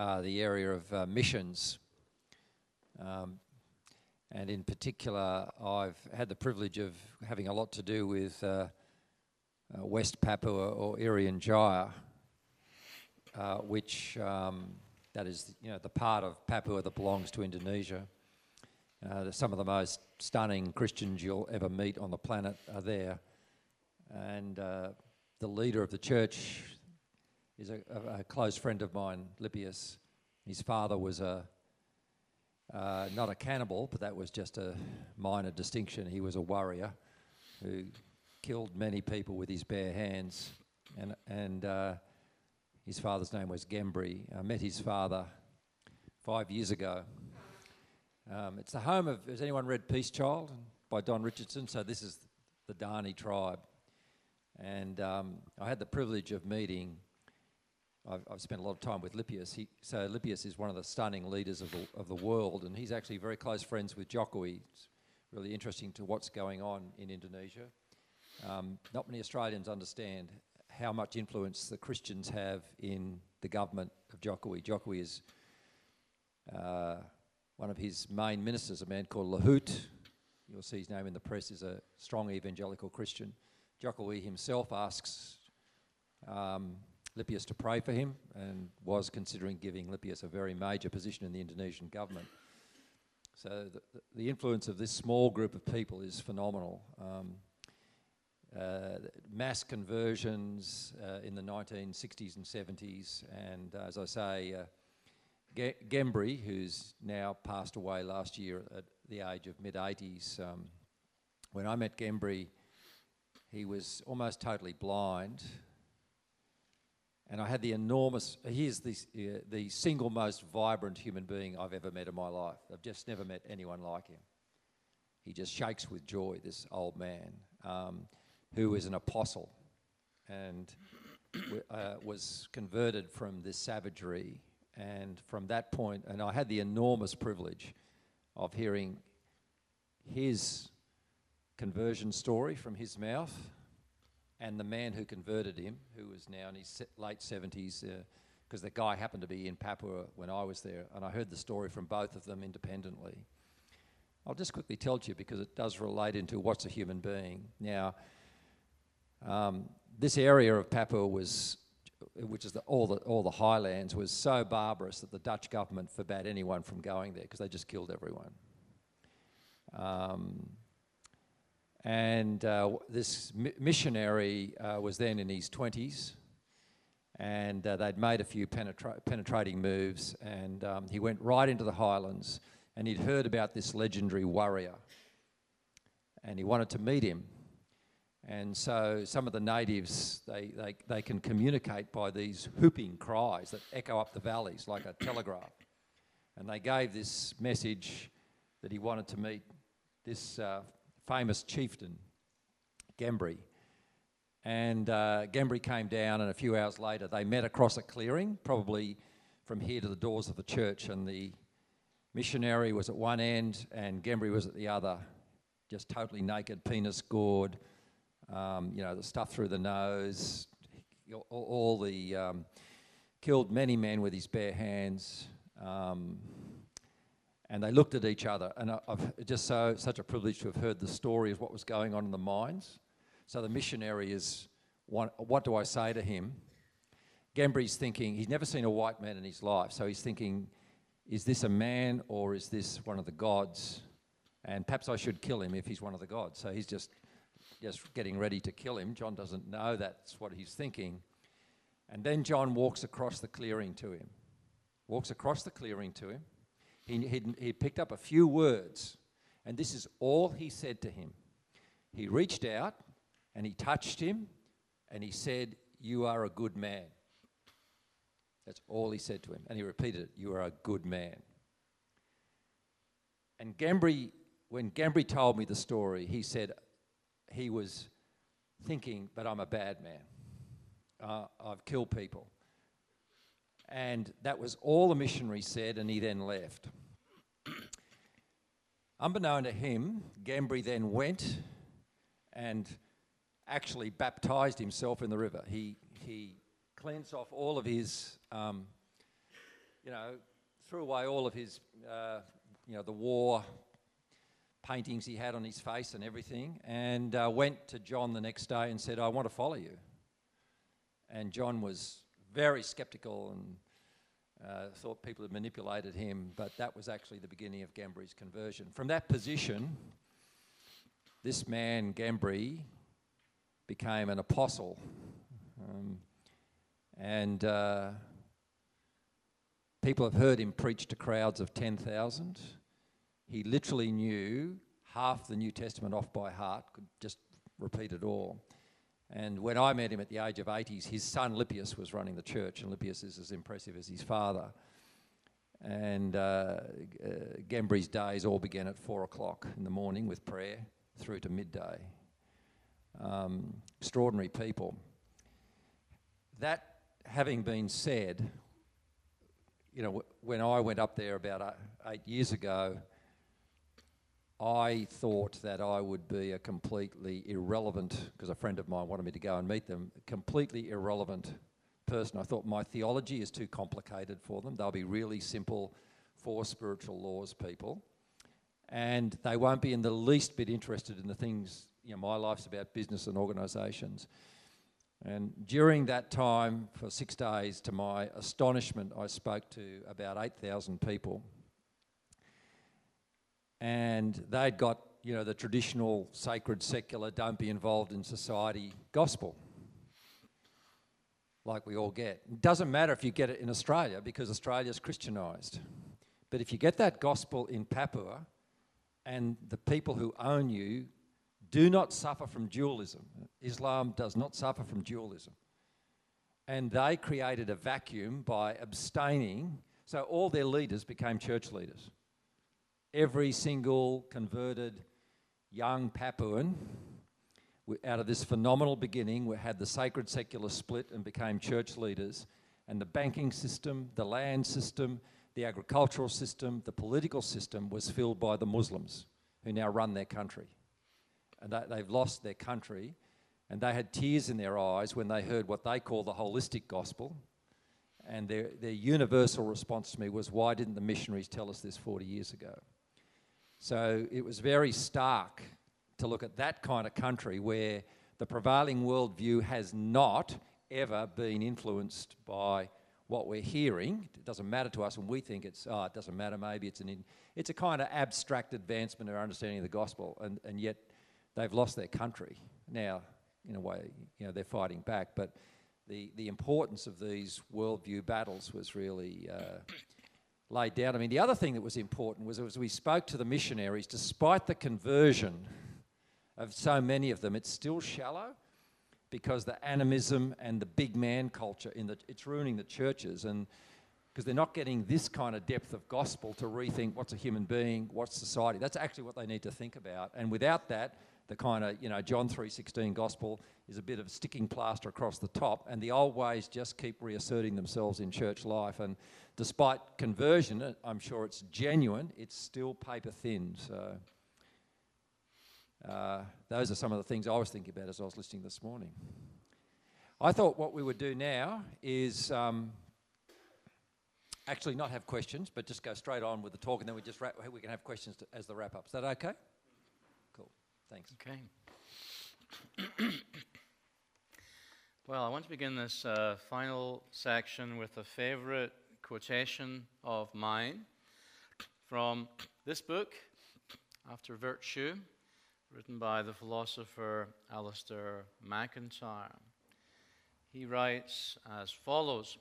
uh, the area of uh, missions. Um, and in particular, I've had the privilege of having a lot to do with uh, uh, West Papua or Irian Jaya, uh, which um, that is you know the part of Papua that belongs to Indonesia. Some of the most stunning Christians you'll ever meet on the planet are there, and the leader of the church is a, a, a, close friend of mine, Lippius. His father was a uh, not a cannibal, but that was just a minor distinction. He was a warrior who killed many people with his bare hands, and and uh, his father's name was Gembri. I met his father five years ago. Um, it's the home of. Has anyone read Peace Child by Don Richardson? So this is the Dhani tribe, and um, I had the privilege of meeting. I've, I've, spent a lot of time with Lippius. He, so Lippius is one of the stunning leaders of the, of the world, and he's actually very close friends with Jokowi. It's really interesting to what's going on in Indonesia. Um, not many Australians understand how much influence the Christians have in the government of Jokowi. Jokowi is uh, one of his main ministers, a man called Luhut. You'll see his name in the press, is a strong evangelical Christian. Jokowi himself asks um, Lippius to pray for him and was considering giving Lippius a very major position in the Indonesian government. So the, the influence of this small group of people is phenomenal. Um, uh, mass conversions uh, in the 1960s and 70s, and uh, as I say, uh, G- Gembri, who's now passed away last year at the age of mid 80s. Um, when I met Gembri, he was almost totally blind. And I had the enormous, he's the, uh, the single most vibrant human being I've ever met in my life. I've just never met anyone like him. He just shakes with joy, this old man. Um, who was an apostle and uh, was converted from this savagery. And from that point, and I had the enormous privilege of hearing his conversion story from his mouth and the man who converted him, who was now in his late 70s, because uh, the guy happened to be in Papua when I was there, and I heard the story from both of them independently. I'll just quickly tell to you because it does relate into what's a human being. Now, um, this area of Papua was, which is the, all, the, all the highlands, was so barbarous that the Dutch government forbade anyone from going there because they just killed everyone. Um, and uh, this mi- missionary uh, was then in his 20s, and uh, they'd made a few penetra- penetrating moves, and um, he went right into the highlands, and he'd heard about this legendary warrior, and he wanted to meet him. And so some of the natives, they, they, they can communicate by these whooping cries that echo up the valleys like a telegraph. And they gave this message that he wanted to meet this uh, famous chieftain, Gembri. And uh, Gembri came down, and a few hours later, they met across a clearing, probably from here to the doors of the church. And the missionary was at one end, and Gembri was at the other, just totally naked, penis gourd um, you know, the stuff through the nose, all, all the, um, killed many men with his bare hands. Um, and they looked at each other, and I've just so such a privilege to have heard the story of what was going on in the mines. So the missionary is, what, what do I say to him? Gembri's thinking he's never seen a white man in his life, so he's thinking, is this a man or is this one of the gods? And perhaps I should kill him if he's one of the gods. So he's just just getting ready to kill him. John doesn't know that's what he's thinking. And then John walks across the clearing to him. Walks across the clearing to him. He, he, he picked up a few words, and this is all he said to him. He reached out and he touched him and he said, You are a good man. That's all he said to him. And he repeated it, You are a good man. And Gambry, when Gambry told me the story, he said, he was thinking, but I'm a bad man. Uh, I've killed people. And that was all the missionary said, and he then left. Unbeknown to him, Gambri then went and actually baptized himself in the river. He, he cleansed off all of his um, you know, threw away all of his, uh, you know, the war paintings he had on his face and everything, and uh, went to John the next day and said, I want to follow you. And John was very skeptical and uh, thought people had manipulated him, but that was actually the beginning of Gambree's conversion. From that position, this man, Gambry, became an apostle. Um, and uh, people have heard him preach to crowds of 10,000. He literally knew half the New Testament off by heart, could just repeat it all. And when I met him at the age of 80s, his son Lippius was running the church, and Lippius is as impressive as his father. And uh, uh, days all began at four o'clock in the morning with prayer through to midday. Um, extraordinary people. That having been said, you know, when I went up there about eight years ago, I thought that I would be a completely irrelevant, because a friend of mine wanted me to go and meet them, completely irrelevant person. I thought my theology is too complicated for them. They'll be really simple, four spiritual laws people. And they won't be in the least bit interested in the things, you know, my life's about business and organisations. And during that time, for six days, to my astonishment, I spoke to about 8,000 people and they'd got you know the traditional sacred secular don't be involved in society gospel like we all get. It doesn't matter if you get it in australia because australia's christianized but if you get that gospel in papua and the people who own you do not suffer from dualism islam does not suffer from dualism and they created a vacuum by abstaining so all their leaders became church leaders every single converted young Papuan out of this phenomenal beginning, we had the sacred secular split and became church leaders. And the banking system, the land system, the agricultural system, the political system was filled by the Muslims who now run their country. And they've lost their country. And they had tears in their eyes when they heard what they call the holistic gospel. And their, their universal response to me was, Why didn't the missionaries tell us this 40 years ago? So it was very stark to look at that kind of country where the prevailing worldview has not ever been influenced by what we're hearing. It doesn't matter to us, and we think it's, oh, it doesn't matter, maybe it's an, in, it's a kind of abstract advancement of our understanding of the gospel, and, and yet they've lost their country. Now, in a way, you know, they're fighting back, but the, the importance of these worldview battles was really uh, laid down. I mean, the other thing that was important was as we spoke to the missionaries, despite the conversion of so many of them, it's still shallow because the animism and the big man culture in the it's ruining the churches and because they're not getting this kind of depth of gospel to rethink what's a human being, what's society. That's actually what they need to think about. And without that, the kind of you know John 3:16 gospel is a bit of sticking plaster across the top, and the old ways just keep reasserting themselves in church life. And despite conversion, I'm sure it's genuine. It's still paper thin. So. Uh, those are some of the things I was thinking about as I was listening this morning. I thought what we would do now is um, actually not have questions, but just go straight on with the talk, and then we just wrap, we can have questions to, as the wrap up. Is that okay? Thanks. Okay. well, I want to begin this uh, final section with a favorite quotation of mine from this book, After Virtue, written by the philosopher Alasdair MacIntyre. He writes as follows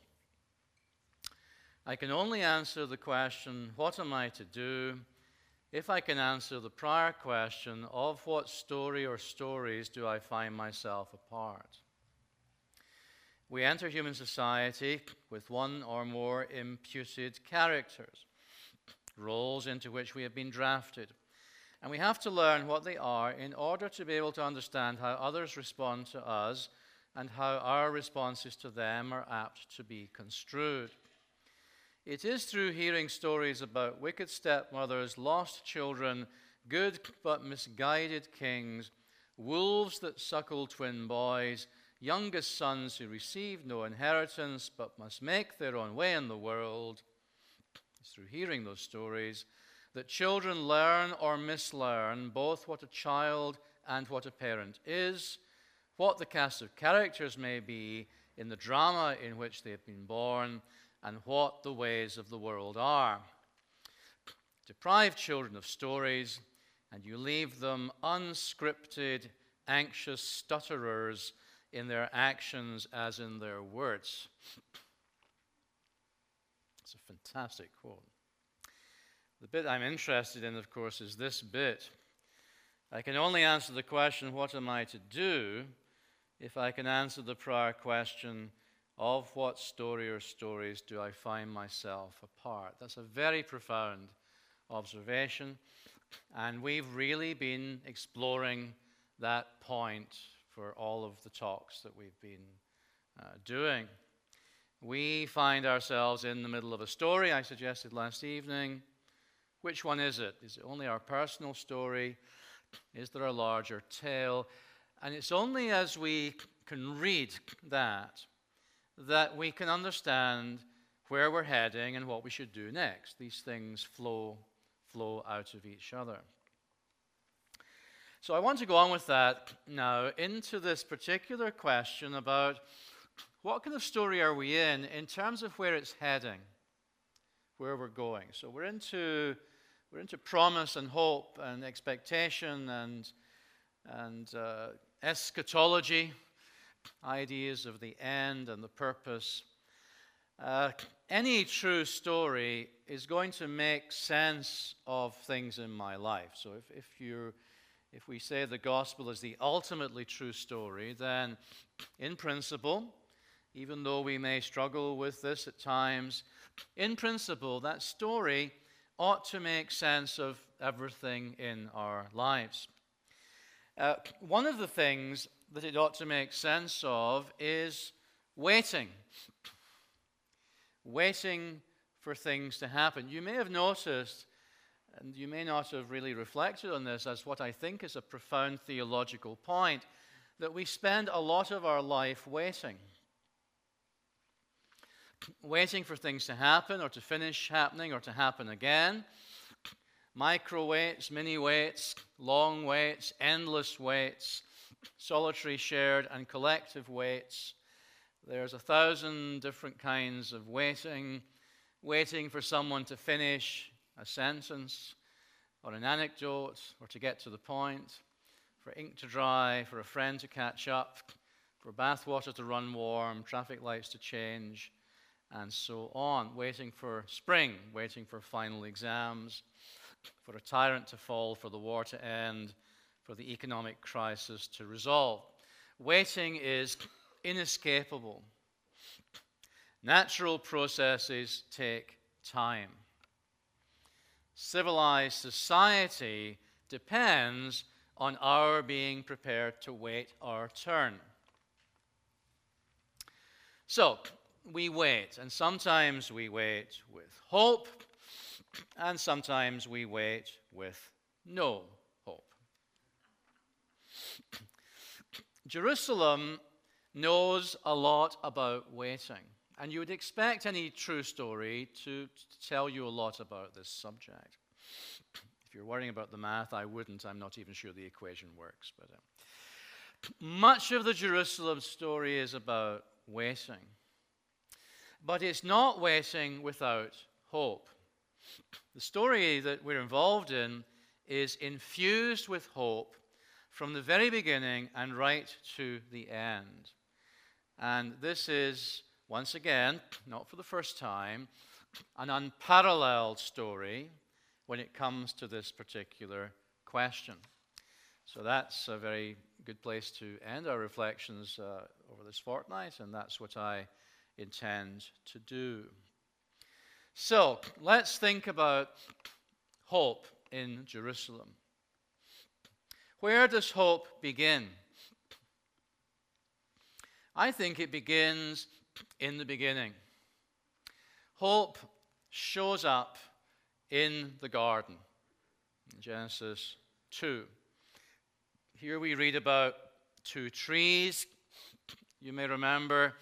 I can only answer the question, What am I to do? If I can answer the prior question of what story or stories do I find myself apart? We enter human society with one or more imputed characters, roles into which we have been drafted. And we have to learn what they are in order to be able to understand how others respond to us and how our responses to them are apt to be construed. It is through hearing stories about wicked stepmothers, lost children, good but misguided kings, wolves that suckle twin boys, youngest sons who receive no inheritance but must make their own way in the world, It's through hearing those stories, that children learn or mislearn both what a child and what a parent is, what the cast of characters may be in the drama in which they have been born, and what the ways of the world are. Deprive children of stories, and you leave them unscripted, anxious stutterers in their actions as in their words. It's a fantastic quote. The bit I'm interested in, of course, is this bit. I can only answer the question, What am I to do? if I can answer the prior question, Of what story or stories do I find myself a part? That's a very profound observation. And we've really been exploring that point for all of the talks that we've been uh, doing. We find ourselves in the middle of a story, I suggested last evening. Which one is it? Is it only our personal story? Is there a larger tale? And it's only as we can read that that we can understand where we're heading and what we should do next. These things flow flow out of each other. So I want to go on with that now into this particular question about what kind of story are we in in terms of where it's heading, where we're going. So we're into we're into promise and hope and expectation and and uh, eschatology, ideas of the end and the purpose. Uh, any true story is going to make sense of things in my life. So if, if, you if we say the gospel is the ultimately true story, then in principle, even though we may struggle with this at times, in principle, that story ought to make sense of everything in our lives. Uh, one of the things that it ought to make sense of is waiting waiting for things to happen. You may have noticed, and you may not have really reflected on this as what I think is a profound theological point, that we spend a lot of our life waiting. Waiting for things to happen or to finish happening or to happen again. Micro waits, mini waits, long waits, endless waits, solitary, shared, and collective waits there's a thousand different kinds of waiting, waiting for someone to finish a sentence or an anecdote or to get to the point, for ink to dry, for a friend to catch up, for bathwater to run warm, traffic lights to change, and so on. Waiting for spring, waiting for final exams, for a tyrant to fall, for the war to end, for the economic crisis to resolve. Waiting is inescapable. Natural processes take time. Civilized society depends on our being prepared to wait our turn. So, we wait, and sometimes we wait with hope, and sometimes we wait with no. Jerusalem knows a lot about waiting. And you would expect any true story to, to, tell you a lot about this subject. If you're worrying about the math, I wouldn't. I'm not even sure the equation works. But uh, much of the Jerusalem story is about waiting. But it's not waiting without hope. The story that we're involved in is infused with hope from the very beginning and right to the end. And this is, once again, not for the first time, an unparalleled story when it comes to this particular question. So that's a very good place to end our reflections uh, over this fortnight, and that's what I intend to do. So let's think about hope in Jerusalem. Where does hope begin? I think it begins in the beginning. Hope shows up in the garden. Genesis 2. Here we read about two trees. You may remember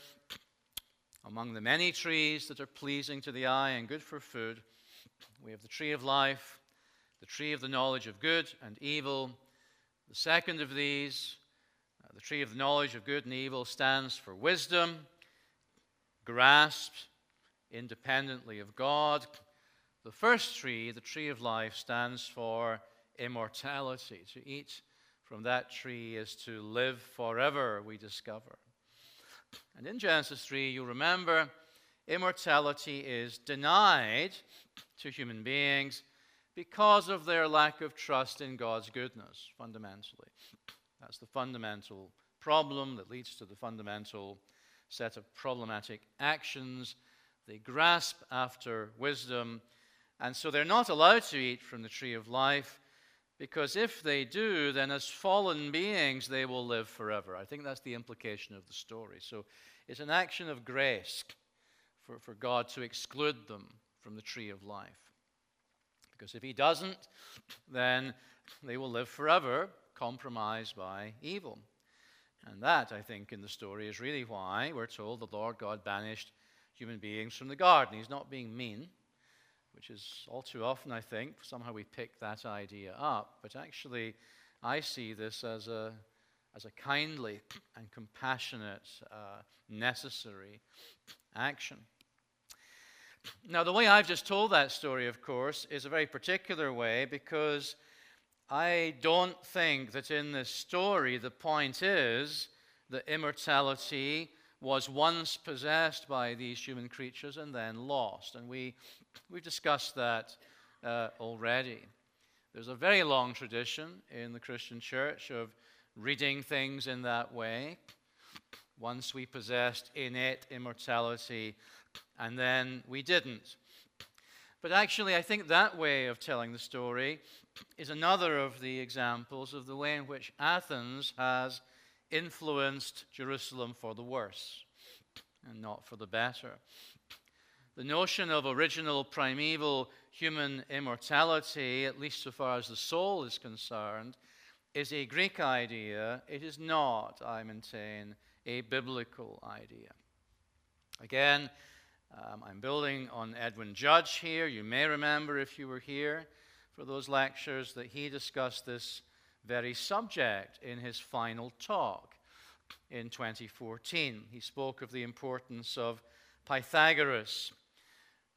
among the many trees that are pleasing to the eye and good for food, we have the tree of life, the tree of the knowledge of good and evil. The second of these, uh, the tree of the knowledge of good and evil, stands for wisdom, grasped independently of God. The first tree, the tree of life, stands for immortality. To eat from that tree is to live forever, we discover. And in Genesis 3, you remember immortality is denied to human beings because of their lack of trust in God's goodness, fundamentally. That's the fundamental problem that leads to the fundamental set of problematic actions. They grasp after wisdom, and so they're not allowed to eat from the tree of life because if they do, then as fallen beings, they will live forever. I think that's the implication of the story. So it's an action of grace for, for God to exclude them from the tree of life. Because if He doesn't, then they will live forever, compromised by evil. And that, I think, in the story is really why we're told the Lord God banished human beings from the garden. He's not being mean, which is all too often, I think, somehow we pick that idea up. But actually, I see this as a, as a kindly and compassionate, uh, necessary action. Now, the way I've just told that story, of course, is a very particular way because I don't think that in this story the point is that immortality was once possessed by these human creatures and then lost. And we, we've discussed that uh, already. There's a very long tradition in the Christian church of reading things in that way. Once we possessed innate immortality, and then we didn't. But actually, I think that way of telling the story is another of the examples of the way in which Athens has influenced Jerusalem for the worse and not for the better. The notion of original primeval human immortality, at least so far as the soul is concerned, is a Greek idea. It is not, I maintain, a biblical idea. Again, um, I'm building on Edwin Judge here. You may remember, if you were here for those lectures, that he discussed this very subject in his final talk in 2014. He spoke of the importance of Pythagoras,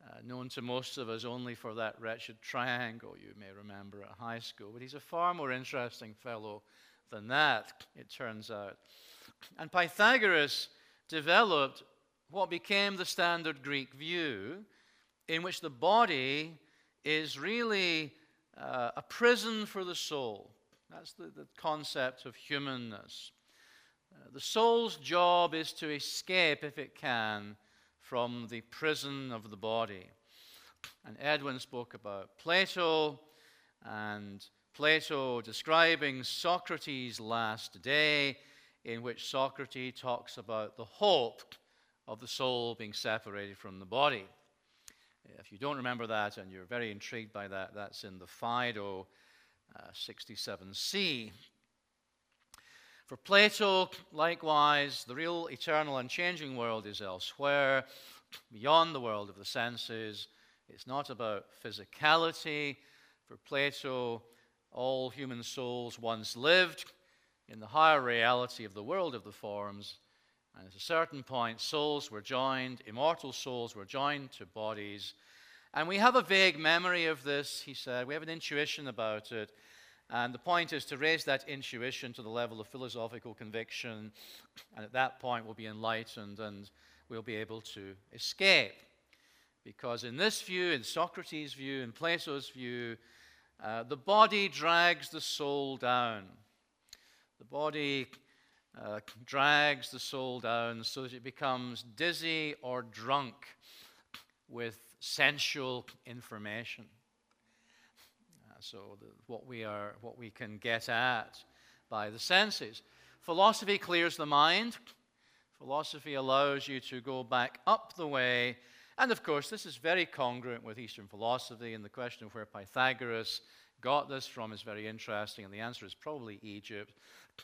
uh, known to most of us only for that wretched triangle you may remember at high school. But he's a far more interesting fellow than that, it turns out. And Pythagoras developed what became the standard Greek view, in which the body is really uh, a prison for the soul. That's the, the concept of humanness. Uh, the soul's job is to escape, if it can, from the prison of the body. And Edwin spoke about Plato, and Plato describing Socrates' last day, in which Socrates talks about the hope of the soul being separated from the body. If you don't remember that and you're very intrigued by that, that's in the Phaedo uh, 67c. For Plato, likewise, the real eternal and changing world is elsewhere, beyond the world of the senses. It's not about physicality. For Plato, all human souls once lived in the higher reality of the world of the forms and at a certain point, souls were joined, immortal souls were joined to bodies. And we have a vague memory of this, he said. We have an intuition about it. And the point is to raise that intuition to the level of philosophical conviction. And at that point, we'll be enlightened and we'll be able to escape. Because in this view, in Socrates' view, in Plato's view, uh, the body drags the soul down. The body uh, drags the soul down so that it becomes dizzy or drunk with sensual information. Uh, so, the, what, we are, what we can get at by the senses. Philosophy clears the mind. Philosophy allows you to go back up the way. And of course, this is very congruent with Eastern philosophy, and the question of where Pythagoras got this from is very interesting, and the answer is probably Egypt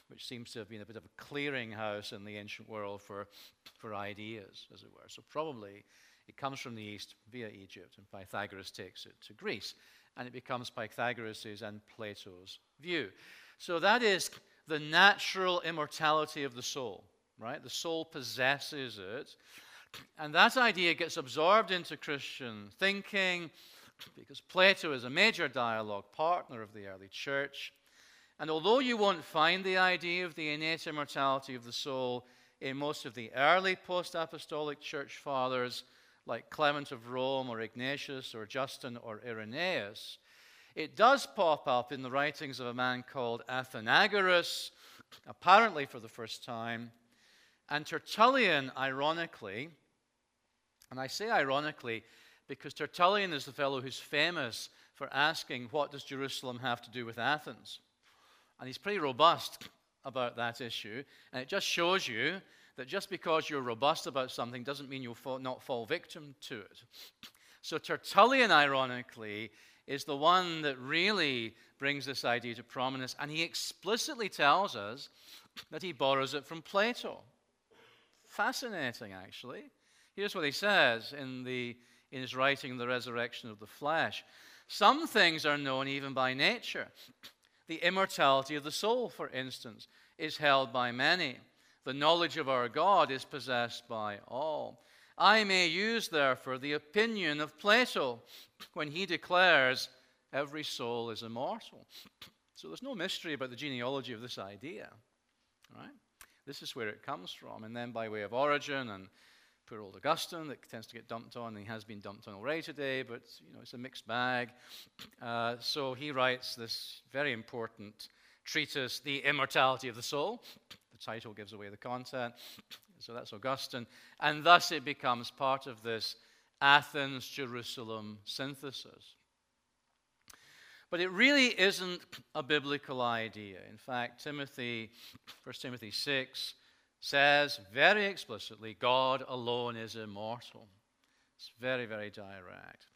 which seems to have been a bit of a clearinghouse in the ancient world for, for ideas, as it were. So, probably It comes from the east via Egypt, and Pythagoras takes it to Greece. And it becomes Pythagoras' and Plato's view. So that is the natural immortality of the soul, right? The soul possesses it. And that idea gets absorbed into Christian thinking because Plato is a major dialogue partner of the early church. And although you won't find the idea of the innate immortality of the soul in most of the early post apostolic church fathers, like Clement of Rome or Ignatius or Justin or Irenaeus, it does pop up in the writings of a man called Athenagoras, apparently for the first time. And Tertullian, ironically, and I say ironically because Tertullian is the fellow who's famous for asking, What does Jerusalem have to do with Athens? And he's pretty robust about that issue. And it just shows you that just because you're robust about something doesn't mean you'll fall, not fall victim to it. So Tertullian, ironically, is the one that really brings this idea to prominence. And he explicitly tells us that he borrows it from Plato. Fascinating, actually. Here's what he says in, the, in his writing, The Resurrection of the Flesh. Some things are known even by nature. The immortality of the soul, for instance, is held by many. The knowledge of our God is possessed by all. I may use, therefore, the opinion of Plato when he declares every soul is immortal. So there's no mystery about the genealogy of this idea. Right? This is where it comes from. And then by way of Origen and poor old Augustine that tends to get dumped on, and he has been dumped on already today, but you know, it's a mixed bag. Uh, so he writes this very important treatise, The Immortality of the Soul. The title gives away the content. So that's Augustine. And thus it becomes part of this Athens Jerusalem synthesis. But it really isn't a biblical idea. In fact, Timothy, 1 Timothy 6, says very explicitly God alone is immortal. It's very, very direct.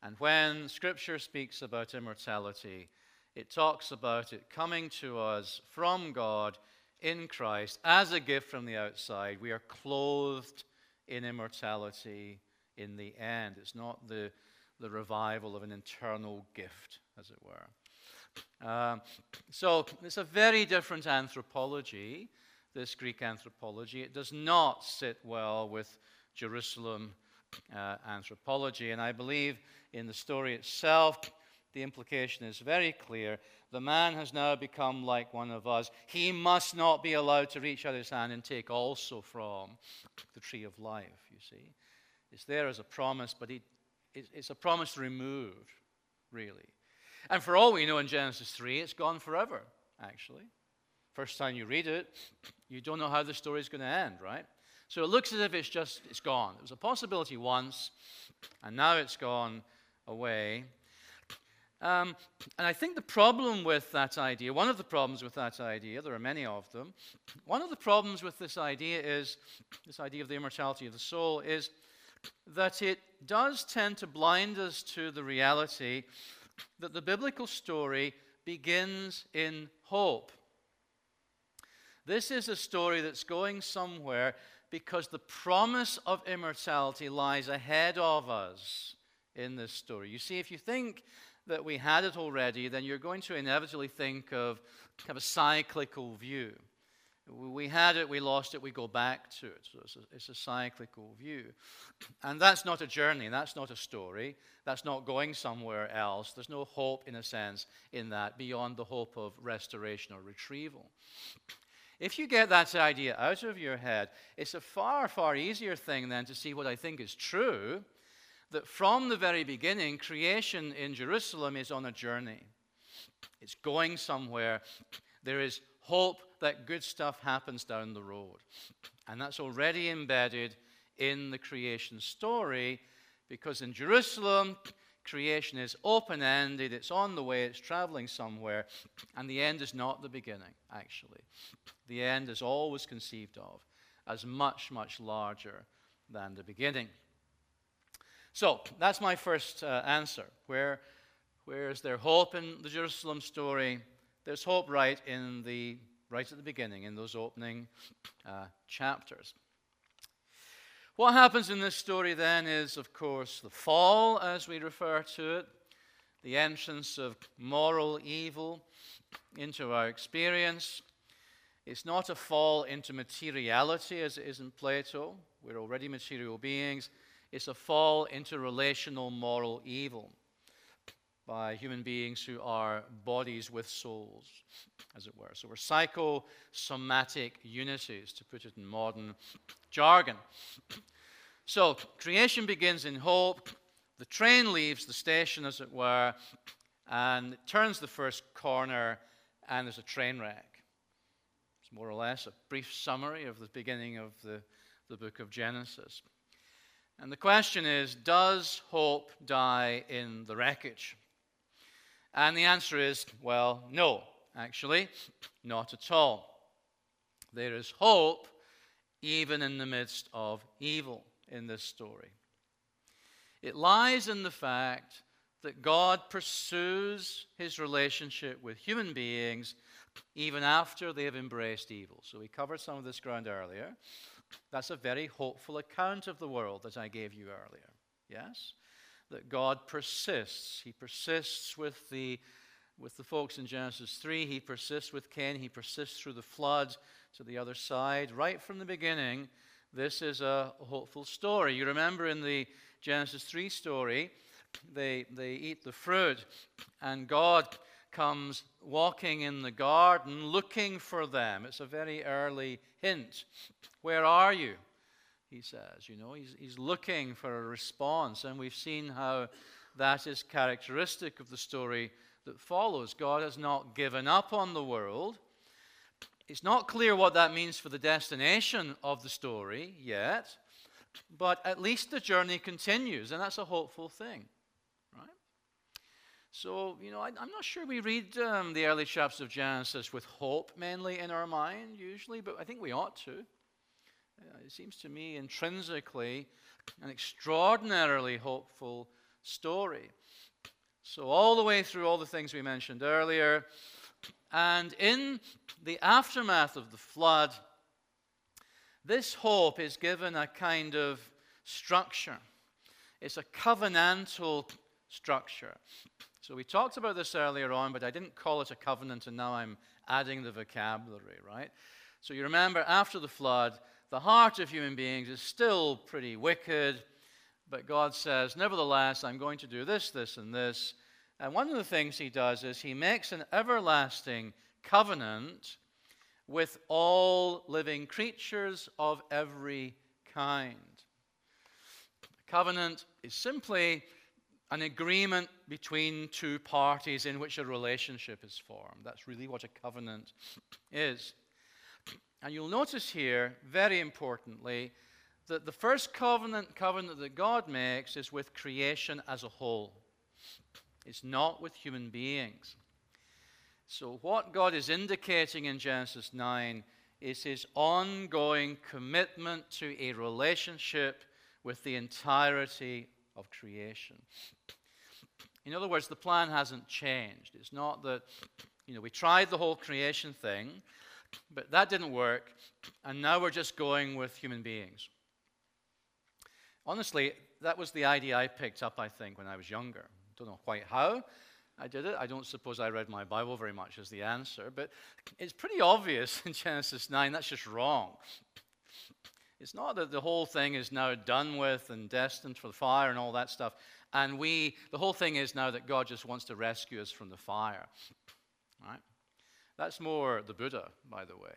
And when Scripture speaks about immortality, it talks about it coming to us from God in Christ as a gift from the outside. We are clothed in immortality in the end. It's not the, the revival of an internal gift, as it were. Um, so it's a very different anthropology this Greek anthropology. It does not sit well with Jerusalem uh, anthropology. And I believe in the story itself, the implication is very clear. The man has now become like one of us. He must not be allowed to reach out his hand and take also from the tree of life, you see. It's there as a promise, but it, it's a promise removed, really. And for all we know in Genesis 3, it's gone forever, actually. First time you read it, you don't know how the story is going to end, right? So it looks as if it's just, it's gone. It was a possibility once, and now it's gone away. Um, and I think the problem with that idea, one of the problems with that idea, there are many of them, one of the problems with this idea is, this idea of the immortality of the soul, is that it does tend to blind us to the reality that the biblical story begins in hope. This is a story that's going somewhere because the promise of immortality lies ahead of us in this story. You see, if you think that we had it already, then you're going to inevitably think of kind of a cyclical view. We had it, we lost it, we go back to it. So it's a, it's a, cyclical view. And that's not a journey, that's not a story, that's not going somewhere else. There's no hope, in a sense, in that beyond the hope of restoration or retrieval. If you get that idea out of your head, it's a far, far easier thing then to see what I think is true that from the very beginning, creation in Jerusalem is on a journey. It's going somewhere. There is hope that good stuff happens down the road. And that's already embedded in the creation story because in Jerusalem, creation is open ended, it's on the way, it's traveling somewhere, and the end is not the beginning, actually. The end is always conceived of as much, much larger than the beginning. So, that's my first uh, answer. Where, where is there hope in the Jerusalem story? There's hope right in the right at the beginning in those opening uh, chapters. What happens in this story then is, of course, the fall, as we refer to it, the entrance of moral evil into our experience. It's not a fall into materiality as it is in Plato. We're already material beings. It's a fall into relational moral evil by human beings who are bodies with souls, as it were. So we're psychosomatic unities, to put it in modern jargon. So creation begins in hope. The train leaves the station, as it were, and it turns the first corner, and there's a train wreck. More or less a brief summary of the beginning of the, the book of Genesis. And the question is Does hope die in the wreckage? And the answer is well, no, actually, not at all. There is hope even in the midst of evil in this story. It lies in the fact that God pursues his relationship with human beings even after they have embraced evil. So we covered some of this ground earlier. That's a very hopeful account of the world that I gave you earlier. Yes? that God persists. He persists with the, with the folks in Genesis 3. He persists with Cain. He persists through the flood to the other side. Right from the beginning, this is a hopeful story. You remember in the Genesis 3 story, they, they eat the fruit, and God comes walking in the garden looking for them. It's a very early hint. Where are you? he says. You know, he's, he's looking for a response, and we've seen how that is characteristic of the story that follows. God has not given up on the world. It's not clear what that means for the destination of the story yet, but at least the journey continues, and that's a hopeful thing? So, you know, I, am not sure we read um, the early chapters of Genesis with hope mainly in our mind, usually, but I think we ought to. Uh, it seems to me intrinsically an extraordinarily hopeful story. So, all the way through all the things we mentioned earlier, and in the aftermath of the flood, this hope is given a kind of structure. It's a covenantal structure. So, we talked about this earlier on, but I didn't call it a covenant, and now I'm adding the vocabulary, right? So, you remember after the flood, the heart of human beings is still pretty wicked, but God says, Nevertheless, I'm going to do this, this, and this. And one of the things he does is he makes an everlasting covenant with all living creatures of every kind. Covenant is simply an agreement between two parties in which a relationship is formed. That's really what a covenant is. And you'll notice here, very importantly, that the first covenant, covenant that God makes is with creation as a whole. It's not with human beings. So, what God is indicating in Genesis 9 is his ongoing commitment to a relationship with the entirety of creation. In other words, the plan hasn't changed. It's not that, you know, we tried the whole creation thing, but that didn't work, and now we're just going with human beings. Honestly, that was the idea I picked up, I think, when I was younger. Don't know quite how I did it. I don't suppose I read my Bible very much as the answer, but it's pretty obvious in Genesis 9 that's just wrong. It's not that the whole thing is now done with and destined for the fire and all that stuff. And we, the whole thing is now that God just wants to rescue us from the fire. Right? That's more the Buddha, by the way.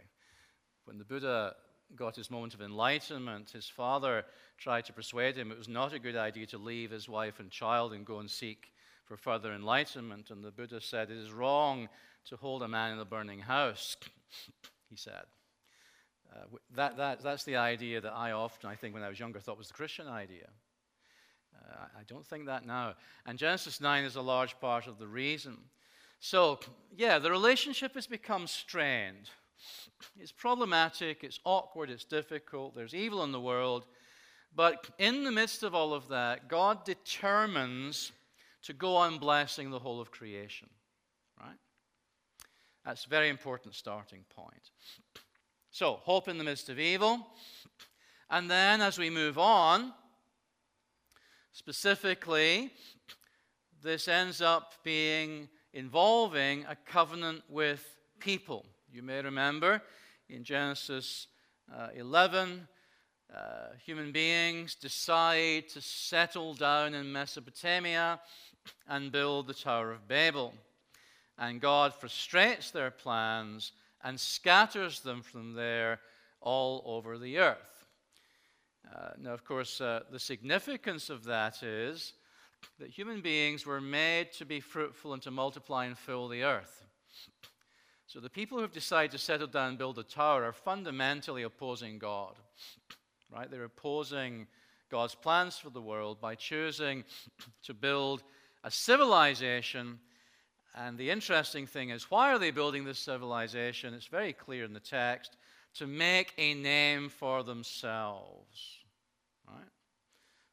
When the Buddha got his moment of enlightenment, his father tried to persuade him it was not a good idea to leave his wife and child and go and seek for further enlightenment. And the Buddha said, It is wrong to hold a man in a burning house, he said. Uh, that, that, that's the idea that I often, I think when I was younger, thought was the Christian idea. Uh, I don't think that now. And Genesis 9 is a large part of the reason. So, yeah, the relationship has become strained. It's problematic, it's awkward, it's difficult, there's evil in the world. But in the midst of all of that, God determines to go on blessing the whole of creation. Right? That's a very important starting point. So, hope in the midst of evil. And then as we move on, specifically, this ends up being involving a covenant with people. You may remember in Genesis uh, 11, uh, human beings decide to settle down in Mesopotamia and build the Tower of Babel. And God frustrates their plans and scatters them from there all over the earth. Uh, now, of course, uh, the significance of that is that human beings were made to be fruitful and to multiply and fill the earth. So the people who have decided to settle down and build a tower are fundamentally opposing God. Right? They're opposing God's plans for the world by choosing to build a civilization. And the interesting thing is, why are they building this civilization? It's very clear in the text to make a name for themselves. Right?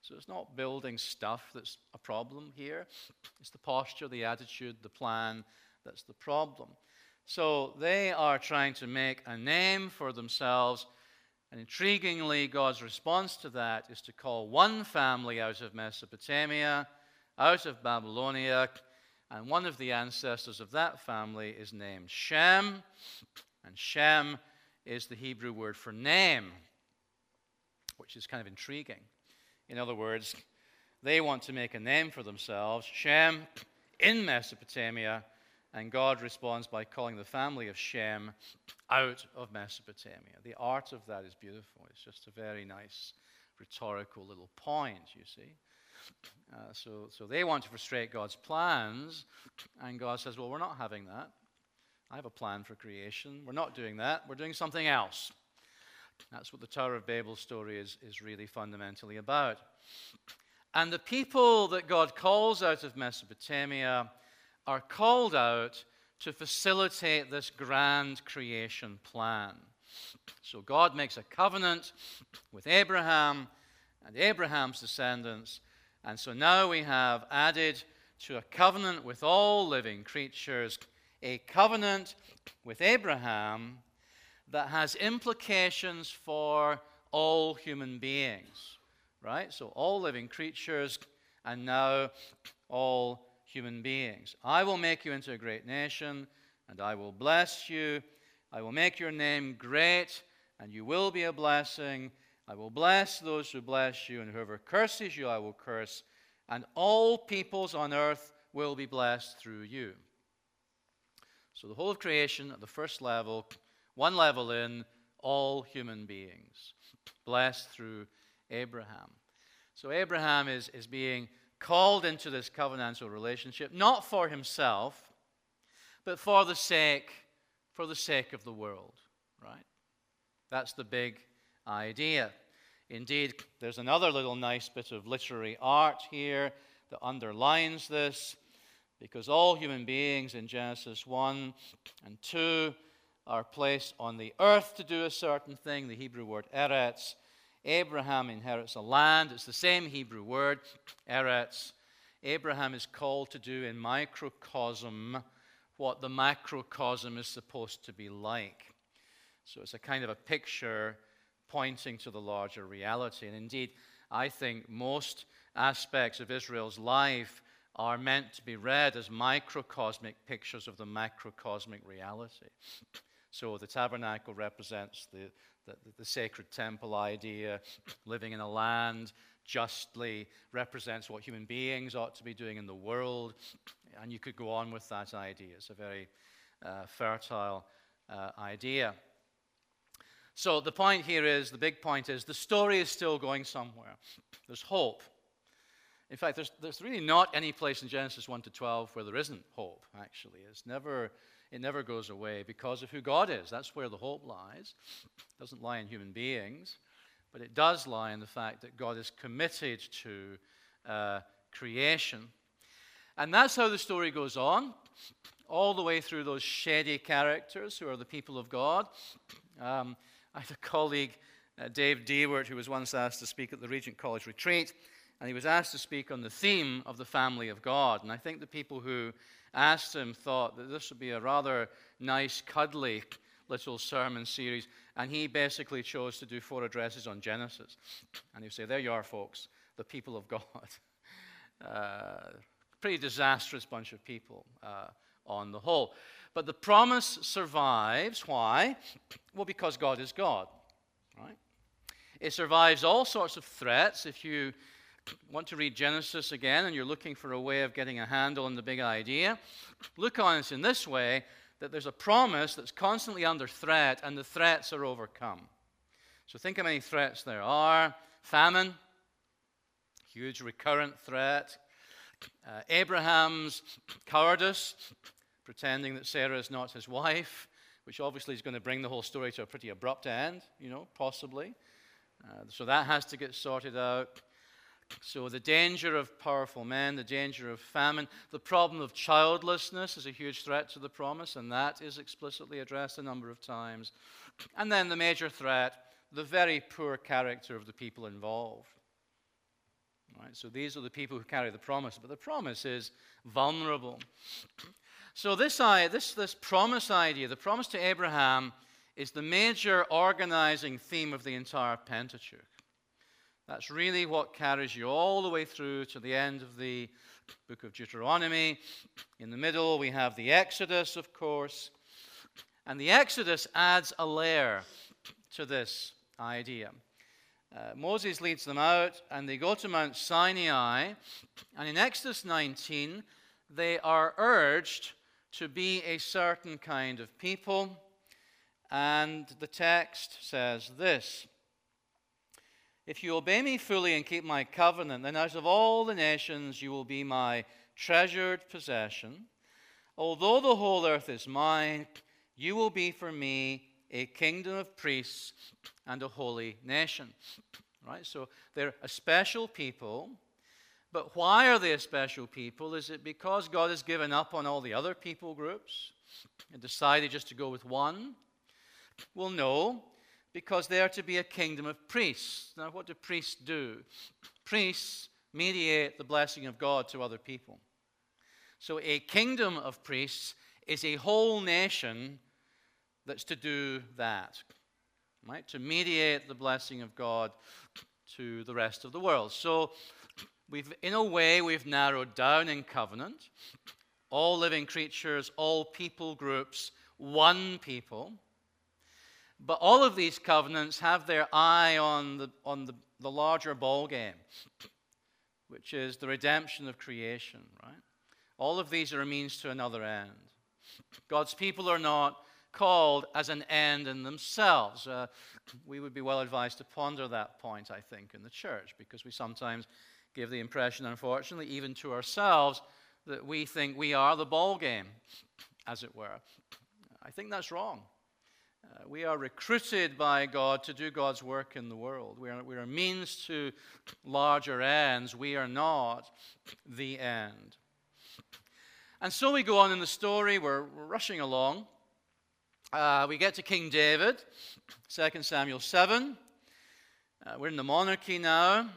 So it's not building stuff that's a problem here. It's the posture, the attitude, the plan that's the problem. So they are trying to make a name for themselves. And intriguingly, God's response to that is to call one family out of Mesopotamia, out of Babylonia, and one of the ancestors of that family is named Shem. And Shem is the Hebrew word for name, which is kind of intriguing. In other words, they want to make a name for themselves, Shem, in Mesopotamia, and God responds by calling the family of Shem out of Mesopotamia. The art of that is beautiful. It's just a very nice rhetorical little point, you see. Uh, so, so they want to frustrate God's plans, and God says, Well, we're not having that. I have a plan for creation. We're not doing that. We're doing something else. That's what the Tower of Babel story is, is really fundamentally about. And the people that God calls out of Mesopotamia are called out to facilitate this grand creation plan. So God makes a covenant with Abraham and Abraham's descendants. And so now we have added to a covenant with all living creatures a covenant with Abraham that has implications for all human beings, right? So all living creatures and now all human beings. I will make you into a great nation, and I will bless you. I will make your name great, and you will be a blessing. I will bless those who bless you, and whoever curses you, I will curse. And all peoples on earth will be blessed through you. So, the whole of creation at the first level, one level in, all human beings, blessed through Abraham. So, Abraham is, is being called into this covenantal relationship, not for himself, but for the sake, for the sake of the world, right? That's the big idea. Indeed, there's another little nice bit of literary art here that underlines this, because all human beings in Genesis 1 and 2 are placed on the earth to do a certain thing, the Hebrew word eretz, Abraham inherits a land. It's the same Hebrew word, eretz. Abraham is called to do in microcosm what the macrocosm is supposed to be like. So it's a kind of a picture pointing to the larger reality. And indeed, I think most aspects of Israel's life are meant to be read as microcosmic pictures of the macrocosmic reality. So the tabernacle represents the, the, the sacred temple idea, living in a land justly represents what human beings ought to be doing in the world. And you could go on with that idea. It's a very uh, fertile uh, idea. So the point here is the big point is the story is still going somewhere. There's hope. In fact, there's, there's really not any place in Genesis 1 to 12 where there isn't hope, actually. It's never it never goes away because of who God is. That's where the hope lies. It doesn't lie in human beings, but it does lie in the fact that God is committed to uh, creation. And that's how the story goes on, all the way through those shady characters who are the people of God. Um, I had a colleague, uh, Dave Diewert, who was once asked to speak at the Regent College retreat, and he was asked to speak on the theme of the family of God. And I think the people who asked him thought that this would be a rather nice, cuddly little sermon series, and he basically chose to do four addresses on Genesis. And he'd say, There you are, folks, the people of God. Uh, pretty disastrous bunch of people uh, on the whole. But the promise survives. Why? Well, because God is God. Right? It survives all sorts of threats. If you want to read Genesis again and you're looking for a way of getting a handle on the big idea, look on it in this way that there's a promise that's constantly under threat and the threats are overcome. So think how many threats there are famine, huge recurrent threat, uh, Abraham's cowardice, pretending that Sarah is not his wife, which obviously is going to bring the whole story to a pretty abrupt end, you know, possibly. Uh, so that has to get sorted out. So, the danger of powerful men, the danger of famine, the problem of childlessness is a huge threat to the promise, and that is explicitly addressed a number of times. And then the major threat, the very poor character of the people involved. Right? So, these are the people who carry the promise, but the promise is vulnerable. So, this, this, this promise idea, the promise to Abraham, is the major organizing theme of the entire Pentateuch. That's really what carries you all the way through to the end of the book of Deuteronomy. In the middle, we have the Exodus, of course. And the Exodus adds a layer to this idea. Uh, Moses leads them out, and they go to Mount Sinai. And in Exodus 19, they are urged to be a certain kind of people. And the text says this If you obey me fully and keep my covenant, then out of all the nations you will be my treasured possession. Although the whole earth is mine, you will be for me a kingdom of priests and a holy nation. Right? So they're a special people but why are they a special people? Is it because God has given up on all the other people groups and decided just to go with one? Well, no, because they are to be a kingdom of priests. Now, what do priests do? Priests mediate the blessing of God to other people. So, a kingdom of priests is a whole nation that's to do that, right? To mediate the blessing of God to the rest of the world. So, we've, in a way, we've narrowed down in covenant all living creatures, all people groups, one people. But all of these covenants have their eye on the, on the, the larger ball game, which is the redemption of creation, right? All of these are a means to another end. God's people are not called as an end in themselves. Uh, we would be well advised to ponder that point, I think, in the church, because we sometimes give the impression, unfortunately, even to ourselves, that we think we are the ball game, as it were. I think that's wrong. Uh, we are recruited by God to do God's work in the world. We are, we are means to larger ends. We are not the end. And so we go on in the story. We're, we're rushing along. Uh, we get to King David, 2 Samuel 7. Uh, we're in the monarchy now.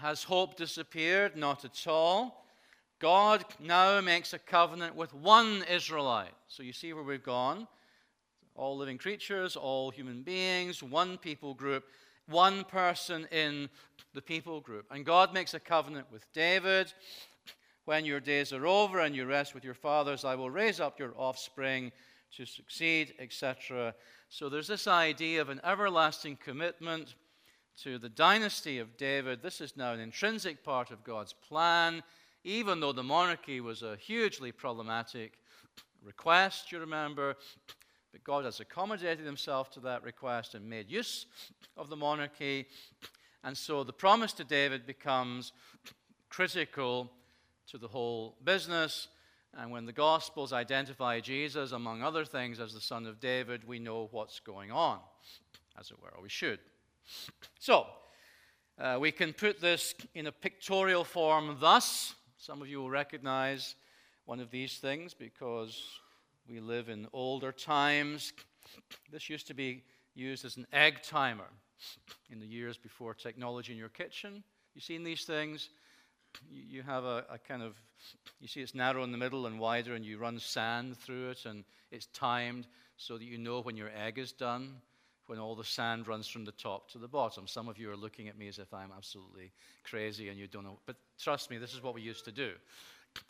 Has hope disappeared? Not at all. God now makes a covenant with one Israelite. So you see where we've gone. All living creatures, all human beings, one people group, one person in the people group. And God makes a covenant with David. When your days are over and you rest with your fathers, I will raise up your offspring to succeed, etc. So there's this idea of an everlasting commitment to the dynasty of David. This is now an intrinsic part of God's plan, even though the monarchy was a hugely problematic request, you remember. But God has accommodated himself to that request and made use of the monarchy. And so the promise to David becomes critical to the whole business. And when the Gospels identify Jesus, among other things, as the son of David, we know what's going on, as it were, or we should. So, uh, we can put this in a pictorial form thus. Some of you will recognize one of these things because we live in older times. This used to be used as an egg timer in the years before technology in your kitchen. You've seen these things? You have a, a kind of, you see it's narrow in the middle and wider, and you run sand through it, and it's timed so that you know when your egg is done, when all the sand runs from the top to the bottom. Some of you are looking at me as if I'm absolutely crazy and you don't know. But trust me, this is what we used to do.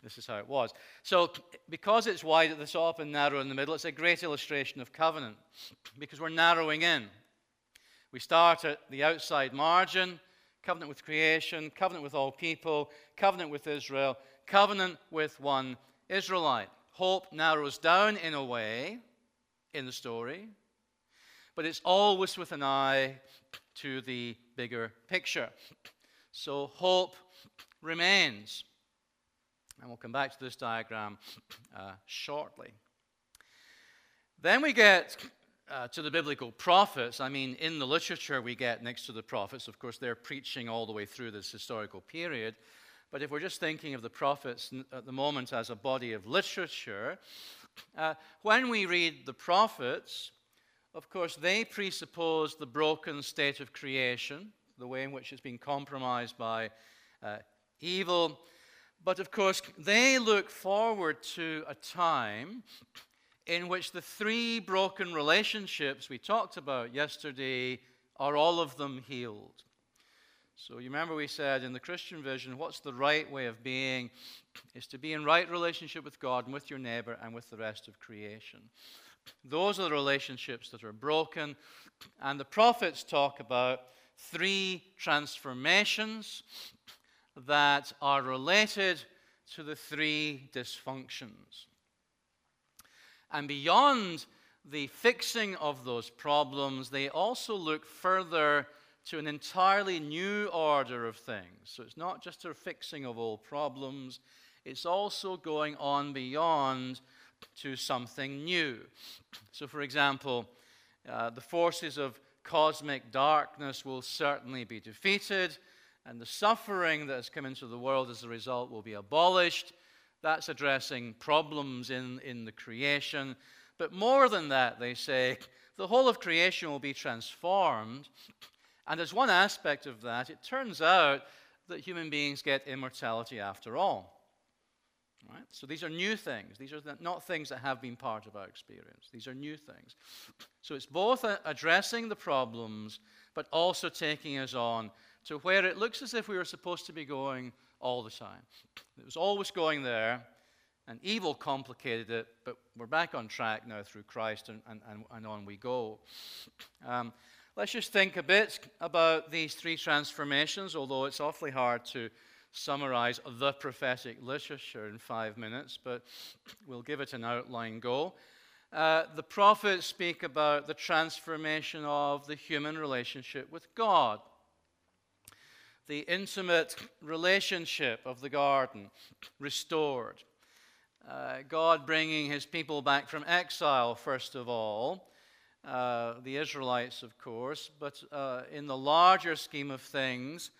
This is how it was. So, because it's wide at the top and narrow in the middle, it's a great illustration of covenant because we're narrowing in. We start at the outside margin covenant with creation, covenant with all people, covenant with Israel, covenant with one Israelite. Hope narrows down in a way in the story, but it's always with an eye to the bigger picture. So hope remains. And we'll come back to this diagram uh, shortly. Then we get uh, to the biblical prophets. I mean, in the literature we get next to the prophets, of course, they're preaching all the way through this historical period. But if we're just thinking of the prophets at the moment as a body of literature, uh, when we read the prophets, of course, they presuppose the broken state of creation, the way in which it's been compromised by uh, evil. But of course, they look forward to a time in which the three broken relationships we talked about yesterday are all of them healed. So you remember we said in the Christian vision, what's the right way of being? Is to be in right relationship with God and with your neighbor and with the rest of creation. Those are the relationships that are broken. And the prophets talk about three transformations that are related to the three dysfunctions. And beyond the fixing of those problems, they also look further to an entirely new order of things. So it's not just a fixing of old problems, it's also going on beyond to something new. So, for example, uh, the forces of cosmic darkness will certainly be defeated, and the suffering that has come into the world as a result will be abolished. That's addressing problems in, in the creation. But more than that, they say, the whole of creation will be transformed and as one aspect of that, it turns out that human beings get immortality after all. Right? So these are new things. These are not things that have been part of our experience. These are new things. So it's both addressing the problems, but also taking us on to where it looks as if we were supposed to be going all the time. It was always going there, and evil complicated it, but we're back on track now through Christ, and, and, and on we go. Um, Let's just think a bit about these three transformations, although it's awfully hard to summarize the prophetic literature in five minutes, but we'll give it an outline go. Uh, the prophets speak about the transformation of the human relationship with God, the intimate relationship of the garden restored. Uh, God bringing his people back from exile, first of all, uh, the Israelites, of course, but uh, in the larger scheme of things,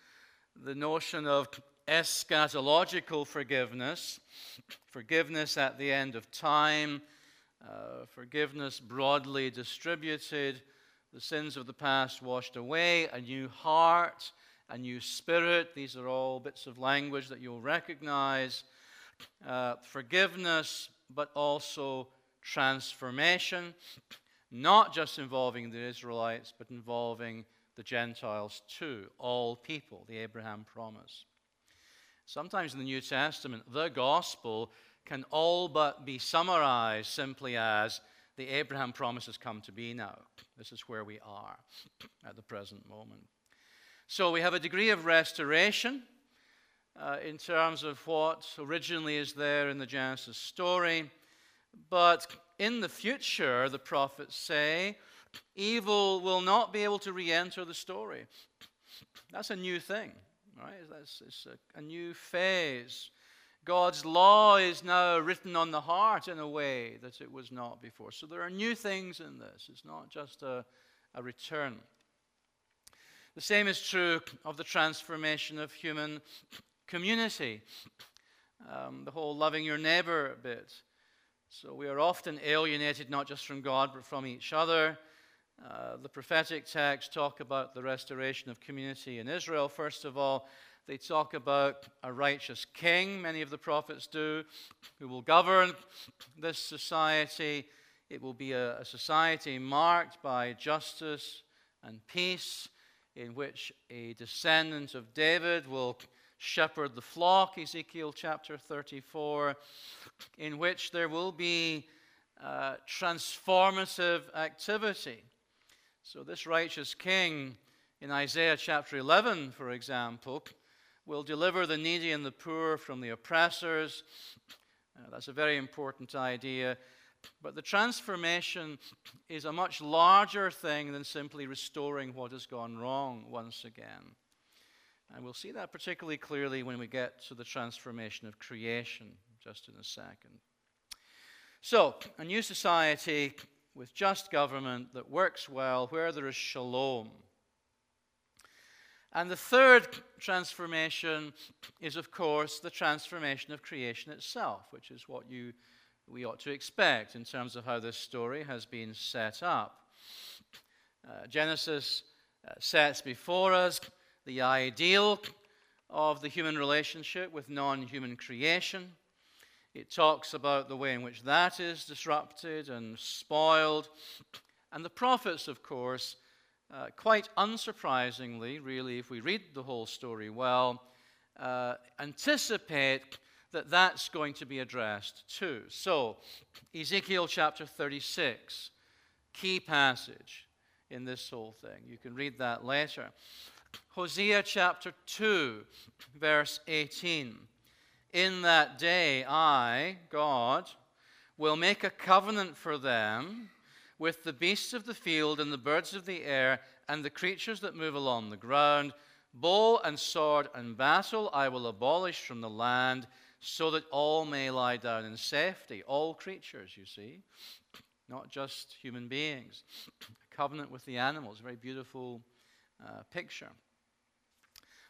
the notion of eschatological forgiveness, forgiveness at the end of time, uh, forgiveness broadly distributed, the sins of the past washed away, a new heart, a new spirit. These are all bits of language that you'll recognize. Uh, forgiveness, but also transformation not just involving the Israelites, but involving the Gentiles too, all people, the Abraham promise. Sometimes in the New Testament, the gospel can all but be summarized simply as the Abraham promise has come to be now. This is where we are at the present moment. So we have a degree of restoration uh, in terms of what originally is there in the Genesis story, but in the future, the prophets say, evil will not be able to re enter the story. That's a new thing, right? That's it's a, a new phase. God's law is now written on the heart in a way that it was not before. So there are new things in this. It's not just a, a return. The same is true of the transformation of human community. Um, the whole loving your neighbor bit. So we are often alienated not just from God, but from each other. Uh, the prophetic texts talk about the restoration of community in Israel, first of all. They talk about a righteous king, many of the prophets do, who will govern this society It will be a, a society marked by justice and peace, in which a descendant of David will shepherd the flock, Ezekiel chapter 34, in which there will be uh, transformative activity. So, this righteous king in Isaiah chapter 11, for example, will deliver the needy and the poor from the oppressors. Uh, that's a very important idea. But the transformation is a much larger thing than simply restoring what has gone wrong once again. And we'll see that particularly clearly when we get to the transformation of creation, just in a second. So, a new society with just government that works well, where there is shalom. And the third transformation is, of course, the transformation of creation itself, which is what you, we ought to expect in terms of how this story has been set up. Uh, Genesis uh, sets before us the ideal of the human relationship with non human creation. It talks about the way in which that is disrupted and spoiled. And the prophets, of course, uh, quite unsurprisingly, really, if we read the whole story well, uh, anticipate that that's going to be addressed too. So, Ezekiel chapter 36, key passage in this whole thing. You can read that later. Hosea chapter 2, verse 18. In that day, I, God, will make a covenant for them with the beasts of the field and the birds of the air and the creatures that move along the ground. Bow and sword and battle I will abolish from the land so that all may lie down in safety. All creatures, you see, not just human beings. A covenant with the animals, a very beautiful uh, picture.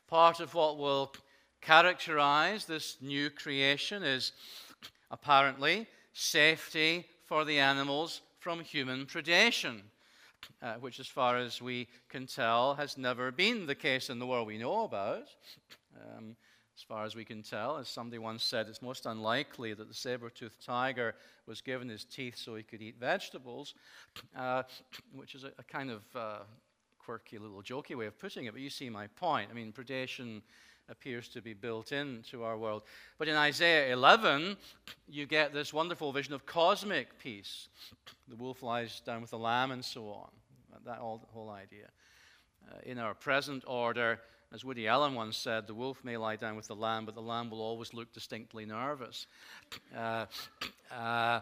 Part of what will characterize this new creation is apparently safety for the animals from human predation, uh, which, as far as we can tell, has never been the case in the world we know about. Um, as far as we can tell, as somebody once said, it's most unlikely that the saber toothed tiger was given his teeth so he could eat vegetables, uh, which is a, a kind of uh, quirky little jokey way of putting it, but you see my point. I mean, predation appears to be built into our world. But in Isaiah 11, you get this wonderful vision of cosmic peace. The wolf lies down with the lamb and so on. That whole idea. Uh, in our present order, as Woody Allen once said, the wolf may lie down with the lamb, but the lamb will always look distinctly nervous. Uh, uh,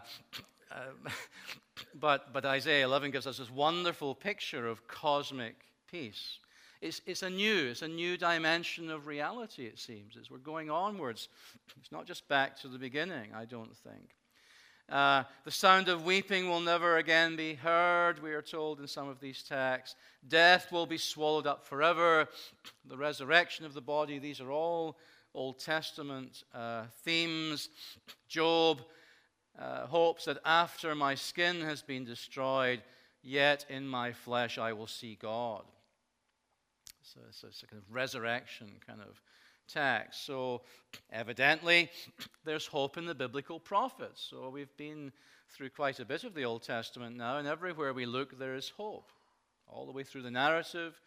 but, but Isaiah 11 gives us this wonderful picture of cosmic peace. It's, it's a new, it's a new dimension of reality, it seems, as we're going onwards. It's not just back to the beginning, I don't think. Uh, the sound of weeping will never again be heard, we are told in some of these texts. Death will be swallowed up forever. The resurrection of the body, these are all Old Testament uh, themes. Job uh, hopes that after my skin has been destroyed, yet in my flesh I will see God. So it's, a kind of resurrection kind of text. So evidently, there's hope in the biblical prophets. So we've been through quite a bit of the Old Testament now, and everywhere we look, there is hope. All the way through the narrative,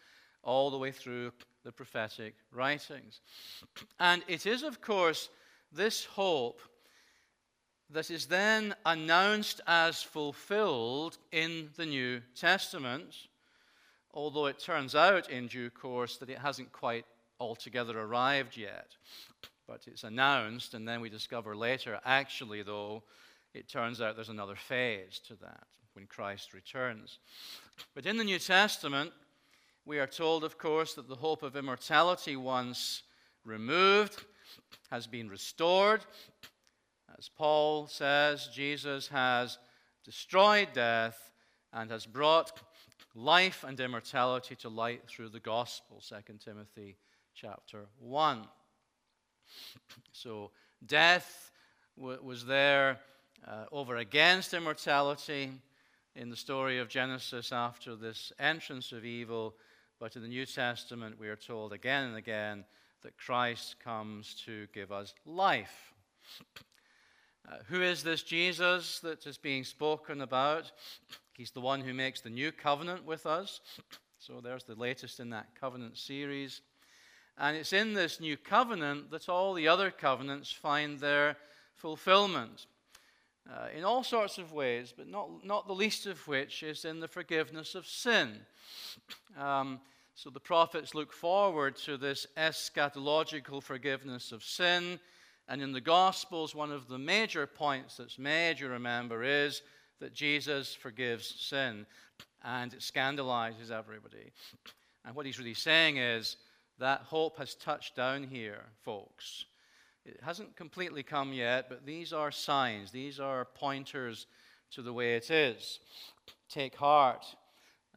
all the way through the prophetic writings. And it is, of course, this hope that is then announced as fulfilled in the New Testament although it turns out in due course that it hasn't quite altogether arrived yet. But it's announced, and then we discover later, actually, though, it turns out there's another phase to that when Christ returns. But in the New Testament, we are told, of course, that the hope of immortality, once removed, has been restored. As Paul says, Jesus has destroyed death and has brought life and immortality to light through the gospel 2 timothy chapter 1 so death w- was there uh, over against immortality in the story of genesis after this entrance of evil but in the new testament we are told again and again that christ comes to give us life Uh, who is this Jesus that is being spoken about? He's the one who makes the new covenant with us. So there's the latest in that covenant series. And it's in this new covenant that all the other covenants find their fulfillment. Uh, in all sorts of ways, but not, not the least of which is in the forgiveness of sin. Um, so the prophets look forward to this eschatological forgiveness of sin. And in the Gospels, one of the major points that's made, you remember, is that Jesus forgives sin. And it scandalizes everybody. And what he's really saying is that hope has touched down here, folks. It hasn't completely come yet, but these are signs, these are pointers to the way it is. Take heart.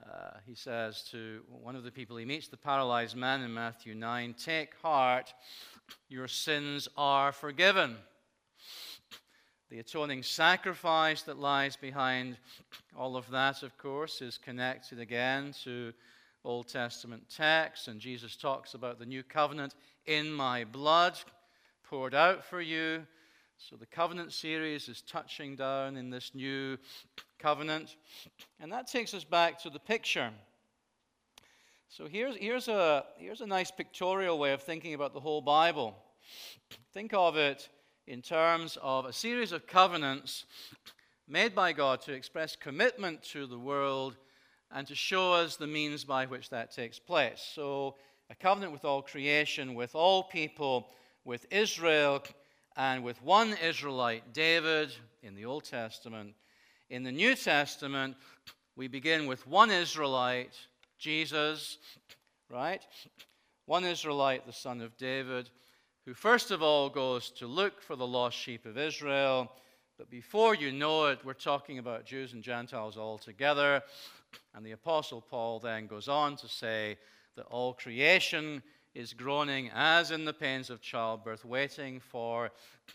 Uh, he says to one of the people he meets, the paralyzed man in Matthew 9, Take heart, your sins are forgiven. The atoning sacrifice that lies behind all of that, of course, is connected again to Old Testament texts, and Jesus talks about the new covenant in my blood poured out for you. So the covenant series is touching down in this new covenant. And that takes us back to the picture. So here's, here's, a, here's a nice pictorial way of thinking about the whole Bible. Think of it in terms of a series of covenants made by God to express commitment to the world and to show us the means by which that takes place. So, a covenant with all creation, with all people with Israel and with one Israelite, David, in the Old Testament. In the New Testament, we begin with one Israelite, Jesus, right? One Israelite, the son of David, who first of all goes to look for the lost sheep of Israel. But before you know it, we're talking about Jews and Gentiles all together. And the Apostle Paul then goes on to say that all creation is groaning as in the pains of childbirth, waiting for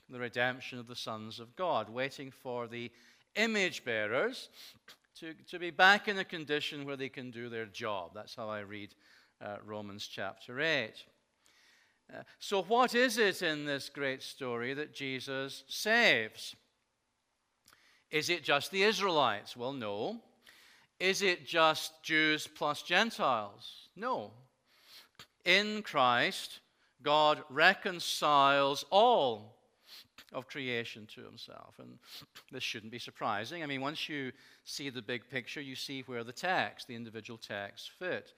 the redemption of the sons of God, waiting for the image bearers to, to be back in a condition where they can do their job. That's how I read uh, Romans chapter 8. Uh, so, what is it in this great story that Jesus saves? Is it just the Israelites? Well, no. Is it just Jews plus Gentiles? No. In Christ, God reconciles all of creation to himself. And this shouldn't be surprising. I mean, once you see the big picture, you see where the text, the individual texts, fit.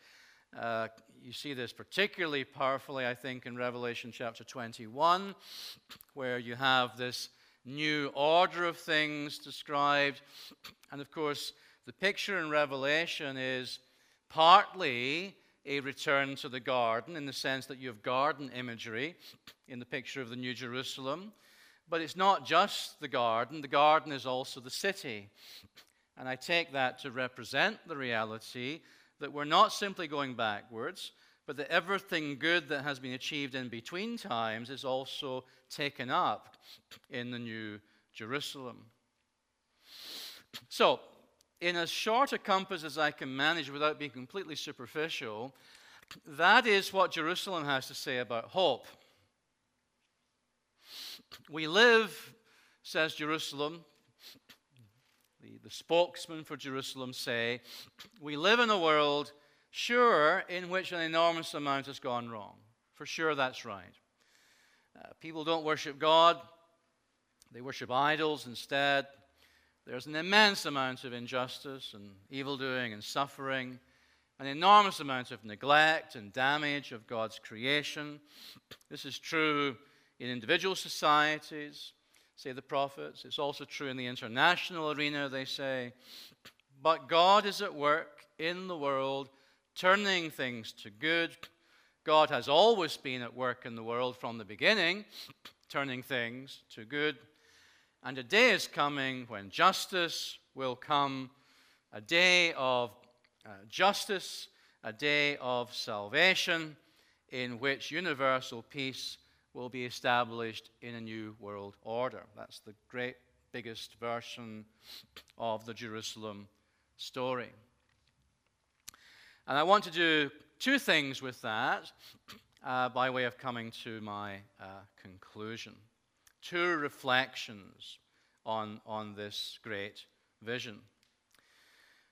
Uh, you see this particularly powerfully, I think, in Revelation chapter 21, where you have this new order of things described. And of course, the picture in Revelation is partly a return to the garden in the sense that you have garden imagery in the picture of the New Jerusalem. But it's not just the garden, the garden is also the city. And I take that to represent the reality that we're not simply going backwards, but that everything good that has been achieved in between times is also taken up in the New Jerusalem. So, in as short a compass as I can manage without being completely superficial, that is what Jerusalem has to say about hope. We live, says Jerusalem, the, the spokesman for Jerusalem say, we live in a world, sure, in which an enormous amount has gone wrong. For sure, that's right. Uh, people don't worship God, they worship idols instead. There's an immense amount of injustice and evil doing and suffering, an enormous amount of neglect and damage of God's creation. This is true in individual societies, say the prophets. It's also true in the international arena, they say. But God is at work in the world, turning things to good. God has always been at work in the world from the beginning, turning things to good. And a day is coming when justice will come, a day of uh, justice, a day of salvation, in which universal peace will be established in a new world order. That's the great, biggest version of the Jerusalem story. And I want to do two things with that uh, by way of coming to my uh, conclusion two reflections on, on this great vision.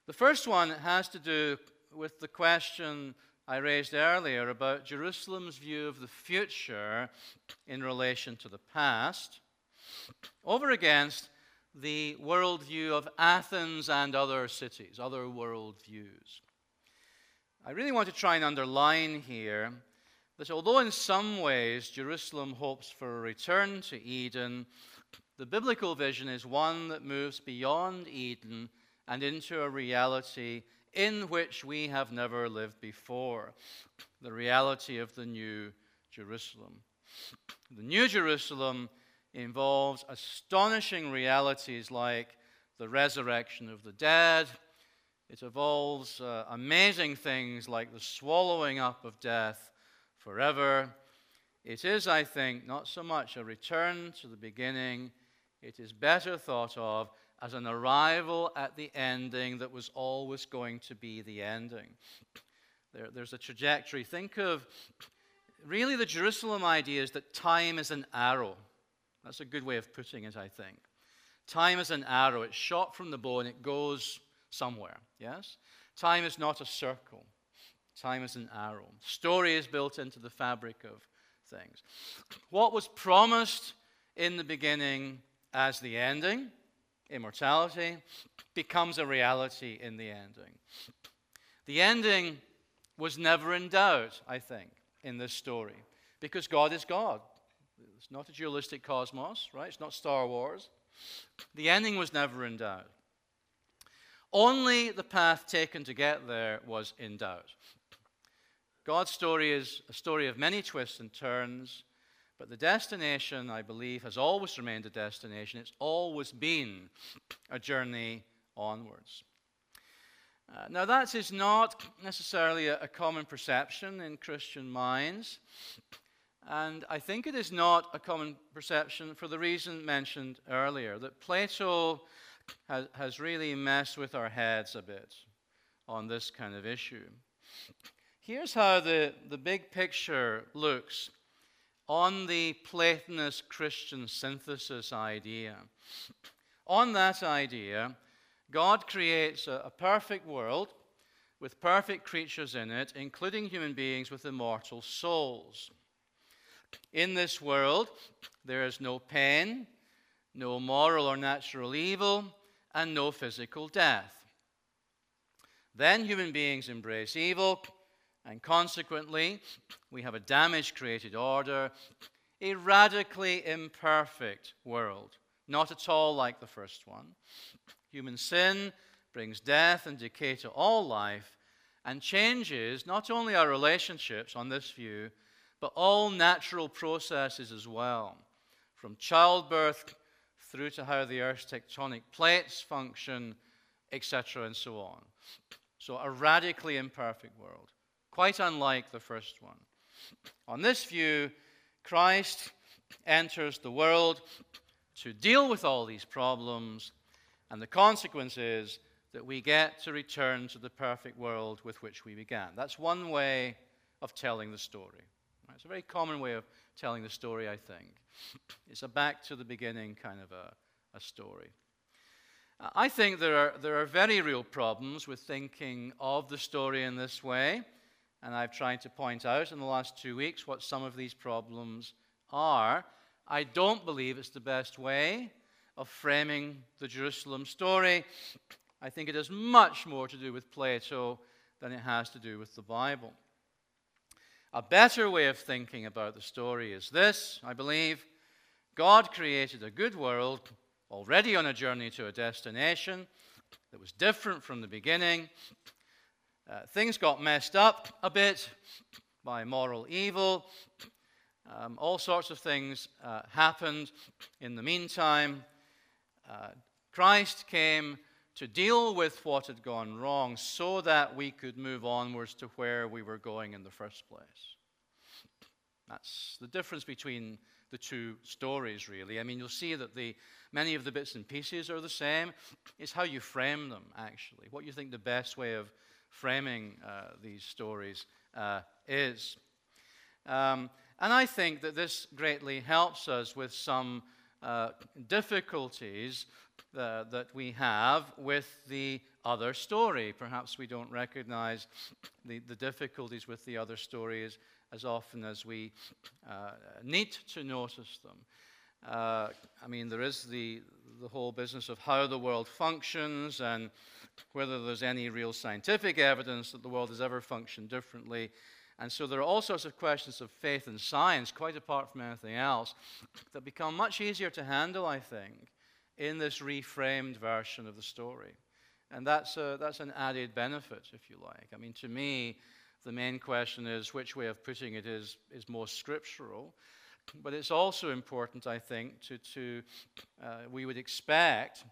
The first one has to do with the question I raised earlier about Jerusalem's view of the future in relation to the past, over against the worldview of Athens and other cities, other worldviews. I really want to try and underline here that although in some ways Jerusalem hopes for a return to Eden, the biblical vision is one that moves beyond Eden and into a reality in which we have never lived before the reality of the New Jerusalem. The New Jerusalem involves astonishing realities like the resurrection of the dead. It involves uh, amazing things like the swallowing up of death forever. It is, I think, not so much a return to the beginning, it is better thought of as an arrival at the ending that was always going to be the ending. There, there's a trajectory. Think of really the Jerusalem idea is that time is an arrow. That's a good way of putting it, I think. Time is an arrow. It's shot from the bow and it goes somewhere. Yes? Time is not a circle. Time is an arrow. Story is built into the fabric of things. What was promised in the beginning as the ending, immortality, becomes a reality in the ending. The ending was never in doubt, I think, in this story, because God is God. It's not a dualistic cosmos, right? It's not Star Wars. The ending was never in doubt. Only the path taken to get there was in doubt. God's story is a story of many twists and turns, but the destination, I believe, has always remained a destination. It's always been a journey onwards. Uh, now, that is not necessarily a, a common perception in Christian minds. And I think it is not a common perception for the reason mentioned earlier that Plato has, has really messed with our heads a bit on this kind of issue. Here's how the, the big picture looks on the Platonist Christian synthesis idea. On that idea, God creates a, a perfect world with perfect creatures in it, including human beings with immortal souls. In this world, there is no pain, no moral or natural evil, and no physical death. Then human beings embrace evil, and consequently, we have a damage created order, a radically imperfect world, not at all like the first one. Human sin brings death and decay to all life and changes not only our relationships on this view, but all natural processes as well, from childbirth through to how the Earth's tectonic plates function, etc., and so on. So, a radically imperfect world, quite unlike the first one. On this view, Christ enters the world to deal with all these problems, and the consequence is that we get to return to the perfect world with which we began. That's one way of telling the story. It's a very common way of telling the story, I think. It's a back to the beginning kind of a, a story. I think there are, there are very real problems with thinking of the story in this way, and I've tried to point out in the last two weeks what some of these problems are. I don't believe it's the best way of framing the Jerusalem story. I think it has much more to do with Plato than it has to do with the Bible. A better way of thinking about the story is this, I believe. God created a good world already on a journey to a destination that was different from the beginning. Uh, things got messed up a bit by moral evil. Um, all sorts of things uh, happened in the meantime. Uh, Christ came to deal with what had gone wrong so that we could move onwards to where we were going in the first place. That's the difference between the two stories, really. I mean, you'll see that the, many of the bits and pieces are the same. It's how you frame them, actually, what you think the best way of framing uh, these stories uh, is. Um, and I think that this greatly helps us with some uh, difficulties uh, that we have with the other story. Perhaps we don't recognize the, the difficulties with the other stories as often as we uh, need to notice them. Uh, I mean, there is the, the whole business of how the world functions and whether there's any real scientific evidence that the world has ever functioned differently. And so there are all sorts of questions of faith and science, quite apart from anything else, that become much easier to handle, I think, in this reframed version of the story. And that's, a, that's an added benefit, if you like. I mean, to me, the main question is which way of putting it is, is most scriptural. But it's also important, I think, to, to uh, we would expect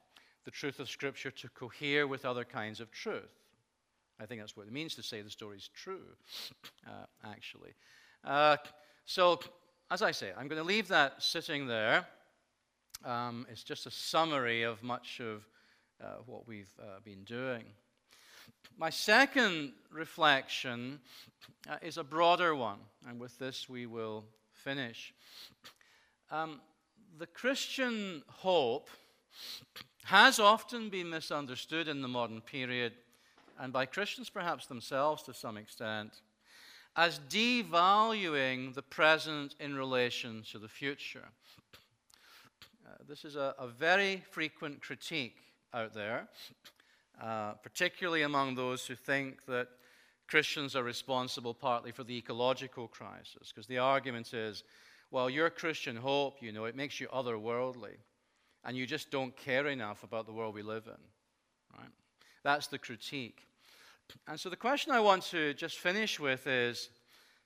the truth of Scripture to cohere with other kinds of truth. I think that's what it means to say the story is true, uh, actually. Uh, so, as I say, I'm going to leave that sitting there. Um, it's just a summary of much of uh, what we've uh, been doing. My second reflection uh, is a broader one, and with this we will finish. Um, the Christian hope has often been misunderstood in the modern period, and by Christians perhaps themselves to some extent, as devaluing the present in relation to the future. Uh, this is a, a, very frequent critique out there, uh, particularly among those who think that Christians are responsible partly for the ecological crisis, because the argument is, well, your Christian hope, you know, it makes you otherworldly, and you just don't care enough about the world we live in. Right? That's the critique. And so the question I want to just finish with is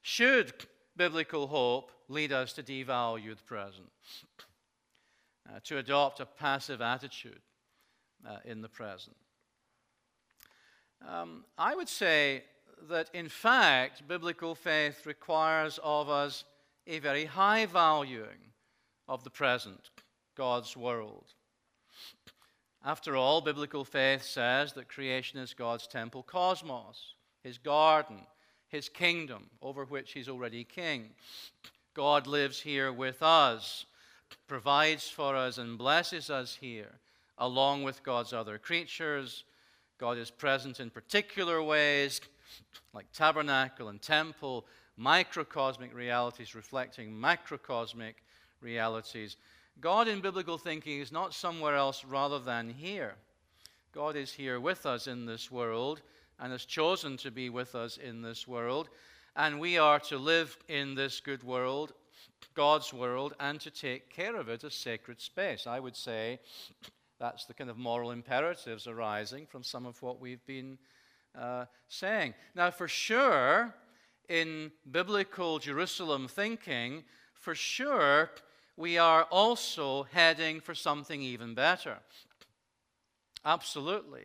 should biblical hope lead us to devalue the present? uh, to adopt a passive attitude uh, in the present. Um, I would say that, in fact, biblical faith requires of us a very high valuing of the present, God's world. After all, biblical faith says that creation is God's temple cosmos, his garden, his kingdom over which he's already king. God lives here with us provides for us and blesses us here, along with God's other creatures. God is present in particular ways, like tabernacle and temple, microcosmic realities reflecting macrocosmic realities. God in biblical thinking is not somewhere else rather than here. God is here with us in this world and has chosen to be with us in this world. And we are to live in this good world God's world and to take care of it as sacred space. I would say that's the kind of moral imperatives arising from some of what we've been uh, saying. Now, for sure, in biblical Jerusalem thinking, for sure, we are also heading for something even better. Absolutely.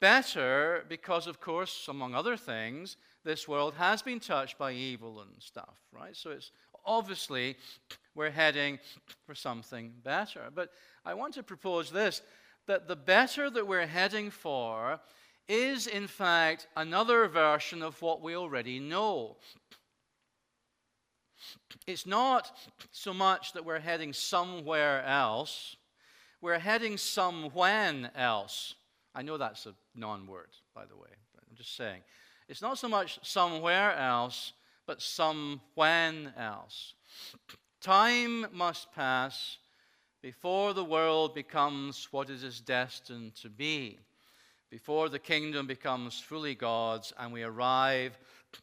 Better because, of course, among other things, this world has been touched by evil and stuff, right? So it's obviously we're heading for something better. But I want to propose this that the better that we're heading for is, in fact, another version of what we already know. It's not so much that we're heading somewhere else, we're heading somewhen else. I know that's a non word, by the way, I'm just saying. It's not so much somewhere else, but some when else. Time must pass before the world becomes what it is destined to be, before the kingdom becomes fully God's and we arrive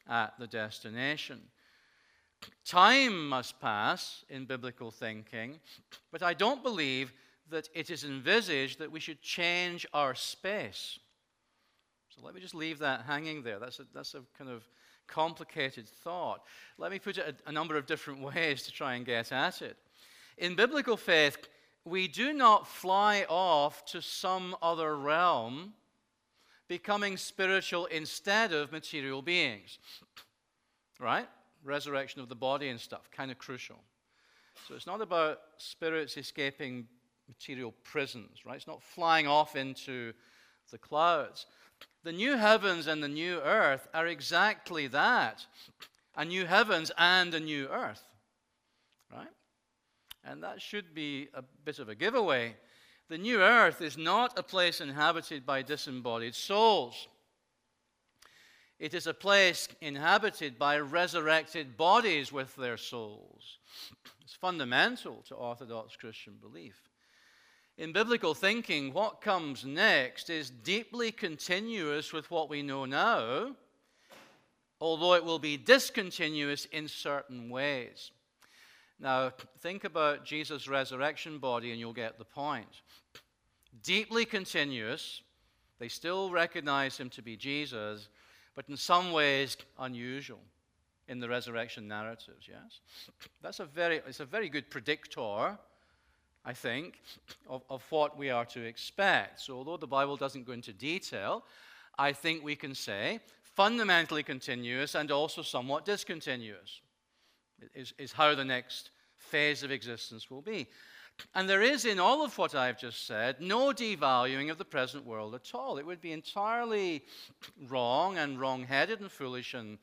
at the destination. Time must pass in biblical thinking, but I don't believe that it is envisaged that we should change our space. So let me just leave that hanging there. That's a, that's a kind of complicated thought. Let me put it a, a number of different ways to try and get at it. In biblical faith, we do not fly off to some other realm, becoming spiritual instead of material beings. Right? Resurrection of the body and stuff, kind of crucial. So it's not about spirits escaping material prisons, right? It's not flying off into the clouds. The new heavens and the new earth are exactly that a new heavens and a new earth. Right? And that should be a bit of a giveaway. The new earth is not a place inhabited by disembodied souls. It is a place inhabited by resurrected bodies with their souls. It's fundamental to Orthodox Christian belief. In biblical thinking, what comes next is deeply continuous with what we know now, although it will be discontinuous in certain ways. Now, think about Jesus' resurrection body and you'll get the point. Deeply continuous, they still recognize him to be Jesus, but in some ways unusual in the resurrection narratives, yes? That's a very, it's a very good predictor, I think, of, of what we are to expect. So, although the Bible doesn't go into detail, I think we can say fundamentally continuous and also somewhat discontinuous is, is how the next phase of existence will be. And there is in all of what I've just said no devaluing of the present world at all. It would be entirely wrong and wrong headed and foolish and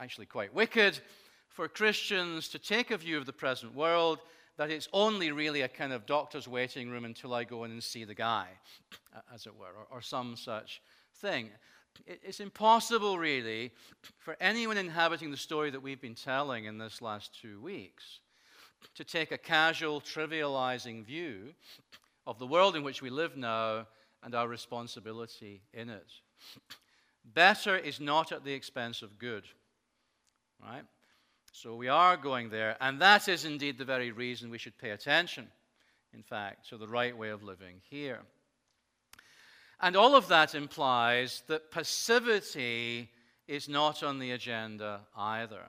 actually quite wicked for Christians to take a view of the present world that it's only really a kind of doctor's waiting room until I go in and see the guy, as it were, or, or some such thing. It's impossible, really, for anyone inhabiting the story that we've been telling in this last two weeks to take a casual, trivializing view of the world in which we live now and our responsibility in it. Better is not at the expense of good, right? So we are going there, and that is indeed the very reason we should pay attention, in fact, to the right way of living here. And all of that implies that passivity is not on the agenda either.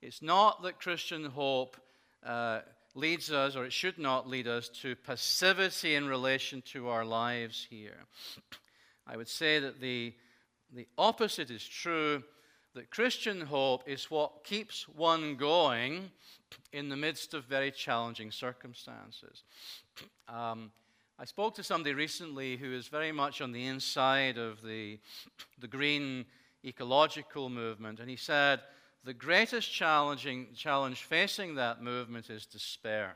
It's not that Christian hope uh, leads us, or it should not lead us, to passivity in relation to our lives here. I would say that the, the opposite is true that Christian hope is what keeps one going in the midst of very challenging circumstances. Um, I spoke to somebody recently who is very much on the inside of the, the green ecological movement, and he said the greatest challenging, challenge facing that movement is despair.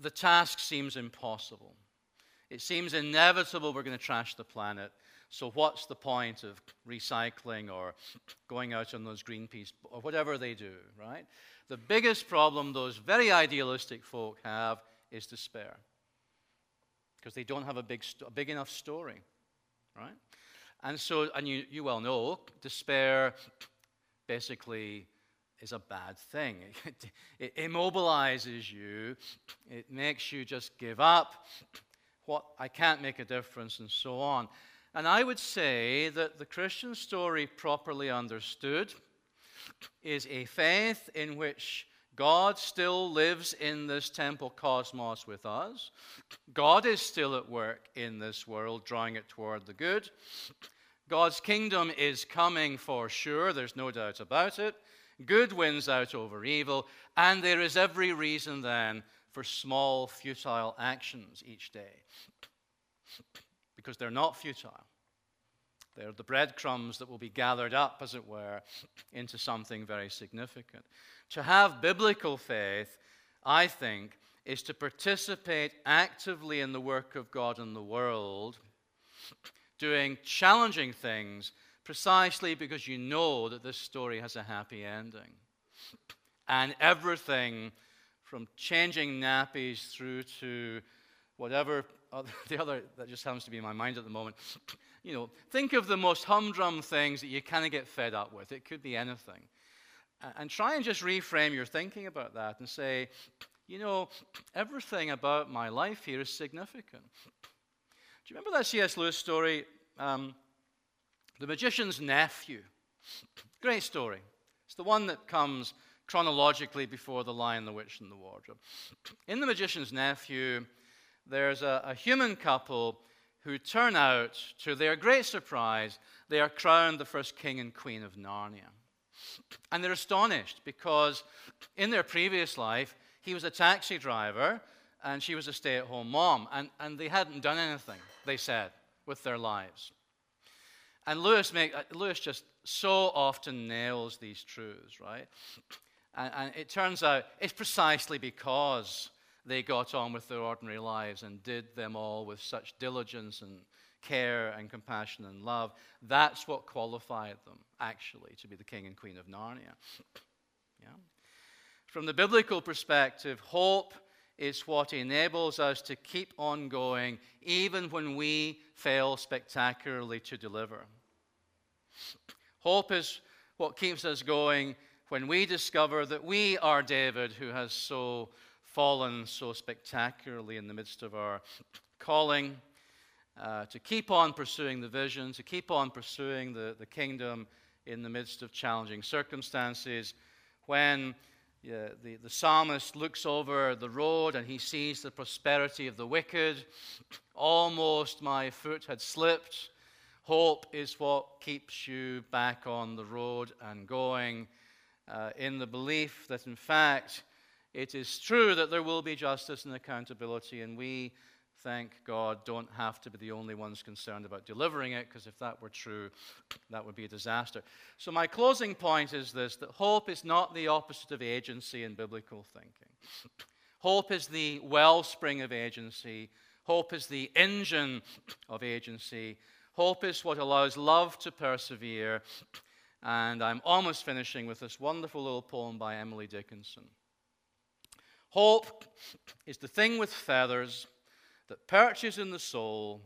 The task seems impossible. It seems inevitable we're going to trash the planet. So, what's the point of recycling or going out on those Greenpeace or whatever they do, right? The biggest problem those very idealistic folk have is despair because they don't have a big, a big enough story, right? And so, and you, you well know, despair basically is a bad thing. It, it immobilizes you, it makes you just give up. What I can't make a difference, and so on. And I would say that the Christian story, properly understood, is a faith in which God still lives in this temple cosmos with us. God is still at work in this world, drawing it toward the good. God's kingdom is coming for sure, there's no doubt about it. Good wins out over evil, and there is every reason then for small, futile actions each day. Because they're not futile. They're the breadcrumbs that will be gathered up, as it were, into something very significant. To have biblical faith, I think, is to participate actively in the work of God in the world, doing challenging things precisely because you know that this story has a happy ending. And everything from changing nappies through to whatever the other that just happens to be in my mind at the moment you know, think of the most humdrum things that you kind of get fed up with. It could be anything. And try and just reframe your thinking about that and say, you know, everything about my life here is significant. Do you remember that C.S. Lewis story, um, The Magician's Nephew? Great story. It's the one that comes chronologically before The Lion, the Witch, and the Wardrobe. In The Magician's Nephew, there's a, a human couple who turn out, to their great surprise, they are crowned the first king and queen of Narnia. And they're astonished because in their previous life, he was a taxi driver and she was a stay at home mom. And, and they hadn't done anything, they said, with their lives. And Lewis, make, uh, Lewis just so often nails these truths, right? And, and it turns out it's precisely because they got on with their ordinary lives and did them all with such diligence and care and compassion and love. That's what qualified them, actually, to be the king and queen of Narnia. yeah? From the biblical perspective, hope is what enables us to keep on going even when we fail spectacularly to deliver. Hope is what keeps us going when we discover that we are David who has so fallen so spectacularly in the midst of our calling. Uh, to keep on pursuing the vision, to keep on pursuing the, the kingdom in the midst of challenging circumstances. When yeah, the, the psalmist looks over the road and he sees the prosperity of the wicked. Almost my foot had slipped. Hope is what keeps you back on the road and going uh, in the belief that, in fact, it is true that there will be justice and accountability, and we thank God, don't have to be the only ones concerned about delivering it, because if that were true, that would be a disaster. So, my closing point is this that hope is not the opposite of agency in biblical thinking. Hope is the wellspring of agency, hope is the engine of agency. Hope is what allows love to persevere. And I'm almost finishing with this wonderful little poem by Emily Dickinson. Hope is the thing with feathers that perches in the soul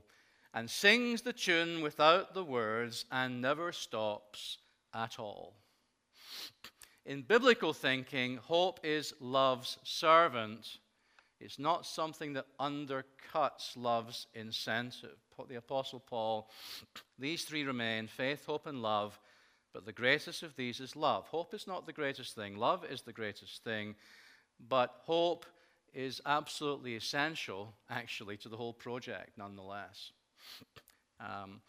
and sings the tune without the words and never stops at all. In biblical thinking, hope is love's servant. It's not something that undercuts love's incentive. The Apostle Paul, these three remain faith, hope, and love, but the greatest of these is love. Hope is not the greatest thing, love is the greatest thing, but hope is absolutely essential, actually, to the whole project, nonetheless. Um,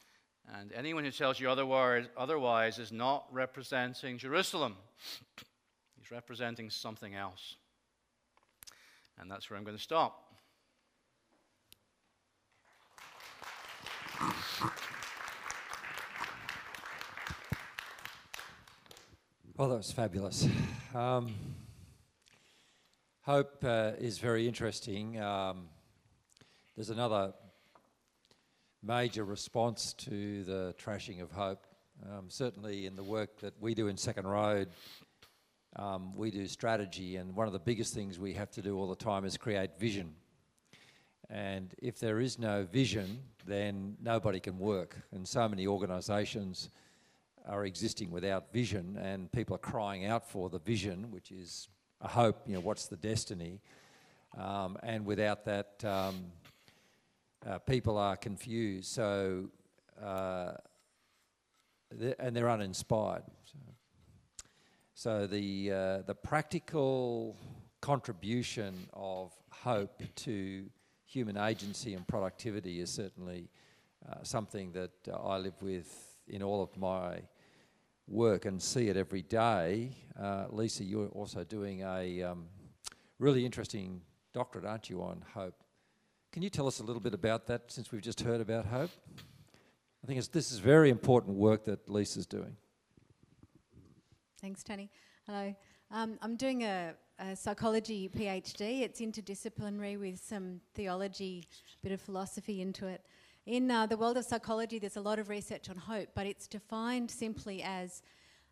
and anyone who tells you otherwise, otherwise is not representing Jerusalem, he's representing something else. And that's where I'm going to stop. Well, that was fabulous. Um, Hope uh, is very interesting. Um, there's another major response to the trashing of hope. Um, certainly, in the work that we do in Second Road, um, we do strategy, and one of the biggest things we have to do all the time is create vision. And if there is no vision, then nobody can work. And so many organisations are existing without vision, and people are crying out for the vision, which is a hope, you know, what's the destiny? Um, and without that, um, uh, people are confused. So, uh, and they're uninspired. So, so the uh, the practical contribution of hope to human agency and productivity is certainly uh, something that I live with in all of my work and see it every day. Uh, Lisa, you're also doing a um, really interesting doctorate, aren't you, on hope? Can you tell us a little bit about that since we've just heard about hope? I think this is very important work that Lisa's doing. Thanks, Tony. Hello. Um, I'm doing a, a, psychology PhD. It's interdisciplinary with some theology, a bit of philosophy into it. In uh, the world of psychology, there's a lot of research on hope, but it's defined simply as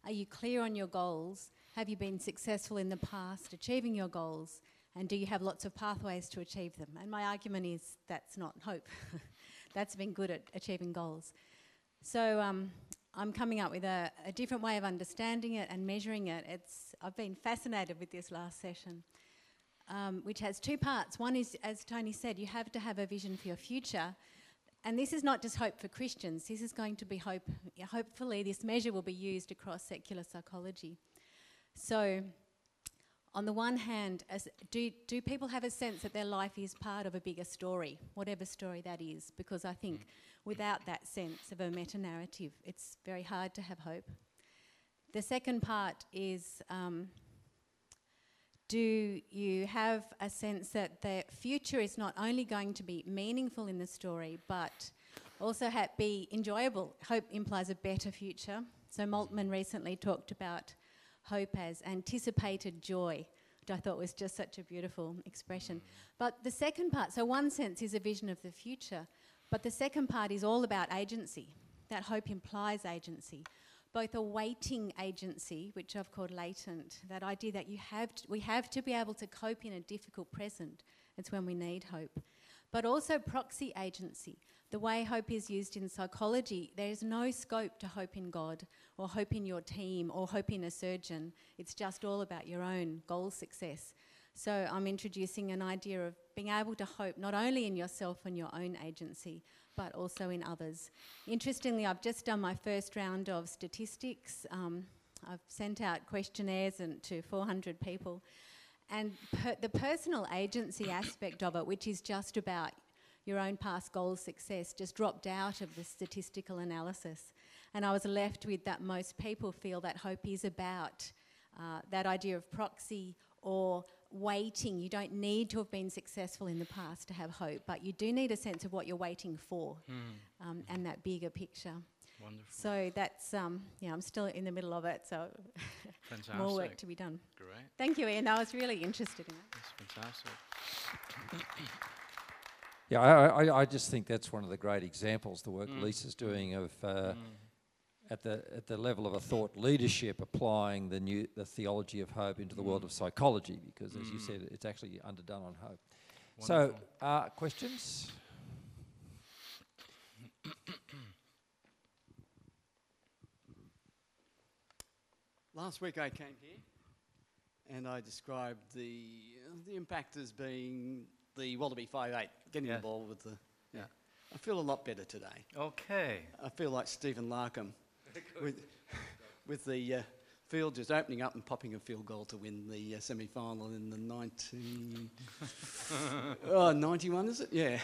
are you clear on your goals? Have you been successful in the past achieving your goals? And do you have lots of pathways to achieve them? And my argument is that's not hope. that's being good at achieving goals. So um, I'm coming up with a, a, different way of understanding it and measuring it. It's, I've been fascinated with this last session, um, which has two parts. One is, as Tony said, you have to have a vision for your future and this is not just hope for Christians, this is going to be hope, hopefully, this measure will be used across secular psychology. So, on the one hand, do, do people have a sense that their life is part of a bigger story, whatever story that is? Because I think without that sense of a meta narrative, it's very hard to have hope. The second part is um, do you have a sense that the future is not only going to be meaningful in the story, but also be enjoyable? Hope implies a better future. So Moltmann recently talked about hope as anticipated joy, which I thought was just such a beautiful expression. But the second part, so one sense is a vision of the future, but the second part is all about agency. That hope implies agency both a waiting agency, which I've called latent, that idea that you have to, we have to be able to cope in a difficult present. It's when we need hope. But also proxy agency. The way hope is used in psychology, there is no scope to hope in God or hope in your team or hope in a surgeon. It's just all about your own goal success. So I'm introducing an idea of being able to hope not only in yourself and your own agency, but also in others. Interestingly, I've just done my first round of statistics. Um, I've sent out questionnaires and, to 400 people. And per the personal agency aspect of it, which is just about your own past goal success, just dropped out of the statistical analysis. And I was left with that most people feel that hope is about uh, that idea of proxy or waiting. You don't need to have been successful in the past to have hope, but you do need a sense of what you're waiting for Mm. um, and that bigger picture. Wonderful. So that's, um, yeah, I'm still in the middle of it, so more work to be done. Great. Thank you, Ian. I was really interested in that. That's fantastic. Yeah, I, I, I just think that's one of the great examples, the work Mm. Lisa's doing of uh, Mm. At the at the level of a thought leadership, applying the new the theology of hope into the world of psychology, because as you Mm. said, it's actually underdone on hope. So, uh, questions? Last week I came here and I described the, the impact as being the Wallaby 5'8, getting Yes. the ball with the. Yeah. I feel a lot better today. Okay. I feel like Stephen Larkham with, with the uh, field just opening up and popping a field goal to win the uh, semi final in the 19. oh, 91, is it? Yeah,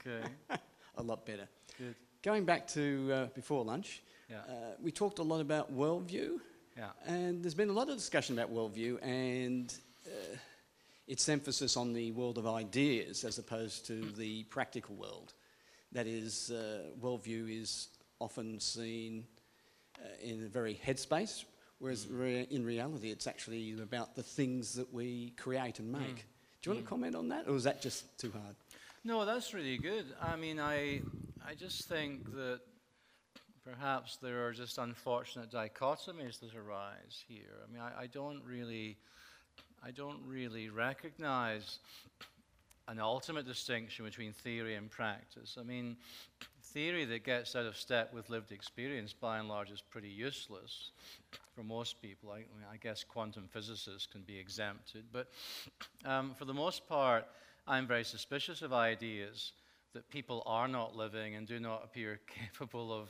Okay. a lot better. Good. Going back to uh, before lunch, Yeah. uh, we talked a lot about worldview. Yeah. And there's been a lot of discussion about worldview and uh, its emphasis on the world of ideas as opposed to the practical world. That is, uh, worldview is often seen Uh, in a very headspace, whereas mm-hmm. rea- in reality it's actually about the things that we create and make. Mm. Do you want to mm. comment on that, or is that just too hard? No, that's really good. I mean, I, I just think that perhaps there are just unfortunate dichotomies that arise here. I mean, I, I don't really, I don't really recognize an ultimate distinction between theory and practice. I mean, theory that gets out of step with lived experience, by and large, is pretty useless for most people. I, I, guess quantum physicists can be exempted, but um, for the most part, I'm very suspicious of ideas that people are not living and do not appear capable of,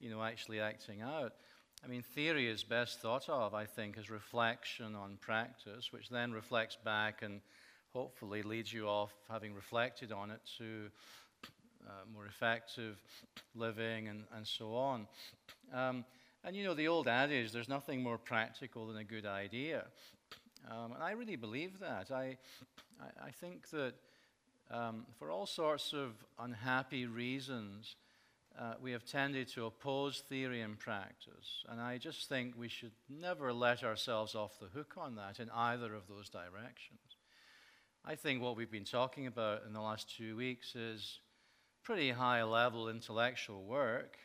you know, actually acting out. I mean, theory is best thought of, I think, as reflection on practice, which then reflects back and hopefully leads you off, having reflected on it, to uh, more effective living and, and so on. Um, and you know, the old adage, there's nothing more practical than a good idea. Um, and I really believe that. I, I, I think that um, for all sorts of unhappy reasons, uh, we have tended to oppose theory and practice. And I just think we should never let ourselves off the hook on that in either of those directions. I think what we've been talking about in the last two weeks is pretty high level intellectual work,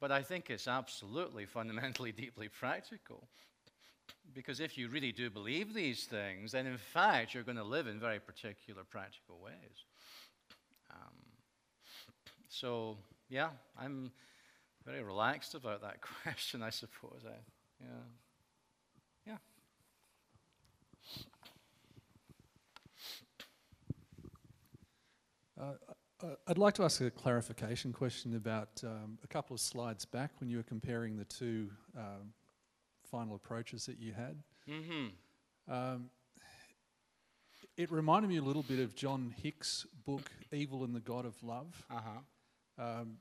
but I think it's absolutely fundamentally deeply practical. Because if you really do believe these things, then in fact you're going to live in very particular practical ways. Um, so, yeah, I'm very relaxed about that question, I suppose. I, yeah. Yeah. Uh, uh, I'd like to ask a clarification question about um, a couple of slides back when you were comparing the two um, final approaches that you had. Mm-hmm. Um, it reminded me a little bit of John Hick's book, Evil and the God of Love. Uh-huh. Um,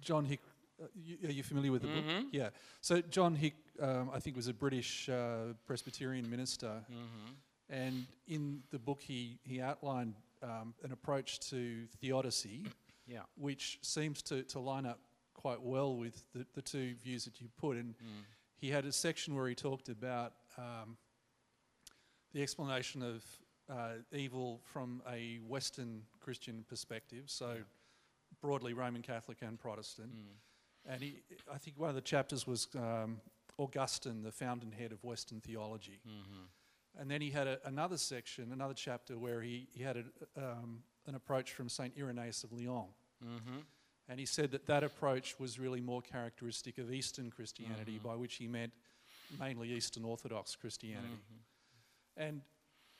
John Hick, uh, you, are you familiar with the book? Mhm. Yeah. So John Hick, um, I think, was a British uh, Presbyterian minister, Mm-hmm. and in the book he he outlined um, an approach to theodicy, Yeah. which seems to, to line up quite well with the, the two views that you put. And Mm. he had a section where he talked about um, the explanation of uh, evil from a Western Christian perspective, so broadly Roman Catholic and Protestant. And he, I think one of the chapters was um, Augustine, the fountainhead of Western theology. And then he had a, another section, another chapter where he, he had a, um, an approach from St. Irenaeus of Lyon. Mm-hmm. And he said that that approach was really more characteristic of Eastern Christianity, by which he meant mainly Eastern Orthodox Christianity. And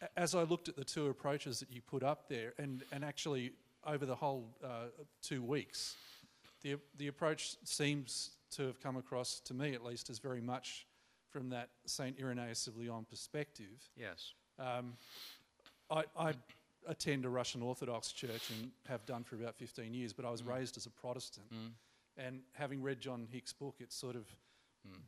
a- as I looked at the two approaches that you put up there, and, and actually over the whole uh, two weeks, the, the approach seems to have come across, to me at least, as very much from that St. Irenaeus of Lyon perspective. Yes. Um, I, I attend a Russian Orthodox church and have done for about 15 years, but I was raised as a Protestant. And having read John Hick's book, it sort of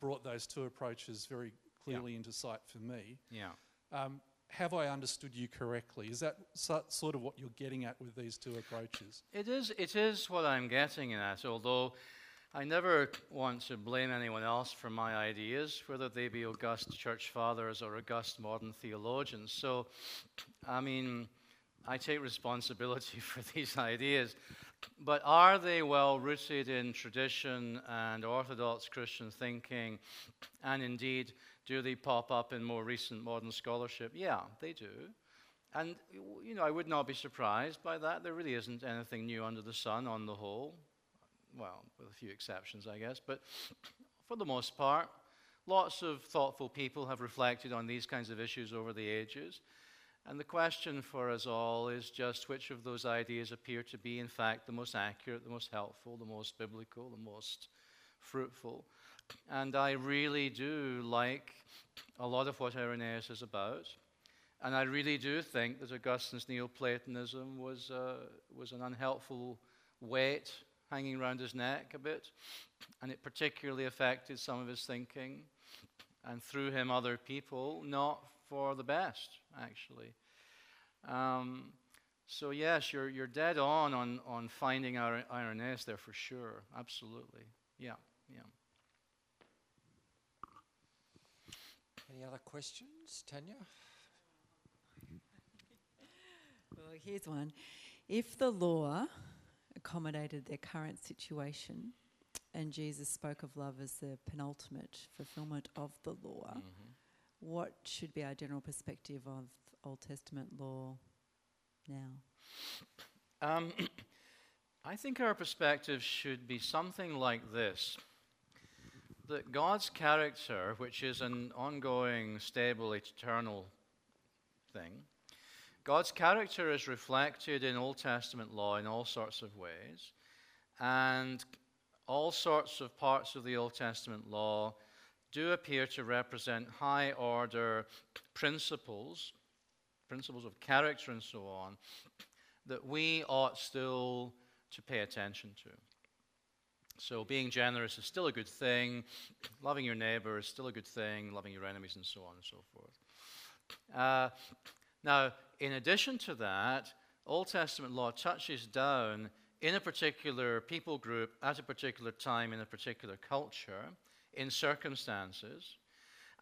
brought those two approaches very clearly into sight for me. Yeah. Um, have I understood you correctly? Is that so, sort of what you're getting at with these two approaches? It is, it is what I'm getting at, although I never want to blame anyone else for my ideas, whether they be august church fathers or august modern theologians. So, I mean, I take responsibility for these ideas. But are they well rooted in tradition and Orthodox Christian thinking? And indeed, do they pop up in more recent modern scholarship? Yeah, they do. And, you know, I would not be surprised by that. There really isn't anything new under the sun on the whole. Well, with a few exceptions, I guess. But for the most part, lots of thoughtful people have reflected on these kinds of issues over the ages. And the question for us all is just which of those ideas appear to be, in fact, the most accurate, the most helpful, the most biblical, the most fruitful. And I really do like a lot of what Irenaeus is about. And I really do think that Augustine's Neoplatonism was, uh, was an unhelpful weight hanging around his neck a bit. And it particularly affected some of his thinking. And through him, other people, not for the best, actually. Um, so, yes, you're, you're dead on, on on finding Ir- Irenaeus there for sure. Absolutely. Yeah, yeah. Any other questions, Tanya? Well, here's one. If the law accommodated their current situation, and Jesus spoke of love as the penultimate fulfillment of the law, Mm-hmm. what should be our general perspective of Old Testament law now? Um, I think our perspective should be something like this that God's character, which is an ongoing, stable, eternal thing, God's character is reflected in Old Testament law in all sorts of ways, and all sorts of parts of the Old Testament law do appear to represent high order principles, principles of character and so on, that we ought still to pay attention to. So, being generous is still a good thing, loving your neighbor is still a good thing, loving your enemies, and so on and so forth. Uh, now, in addition to that, Old Testament law touches down in a particular people group at a particular time in a particular culture in circumstances.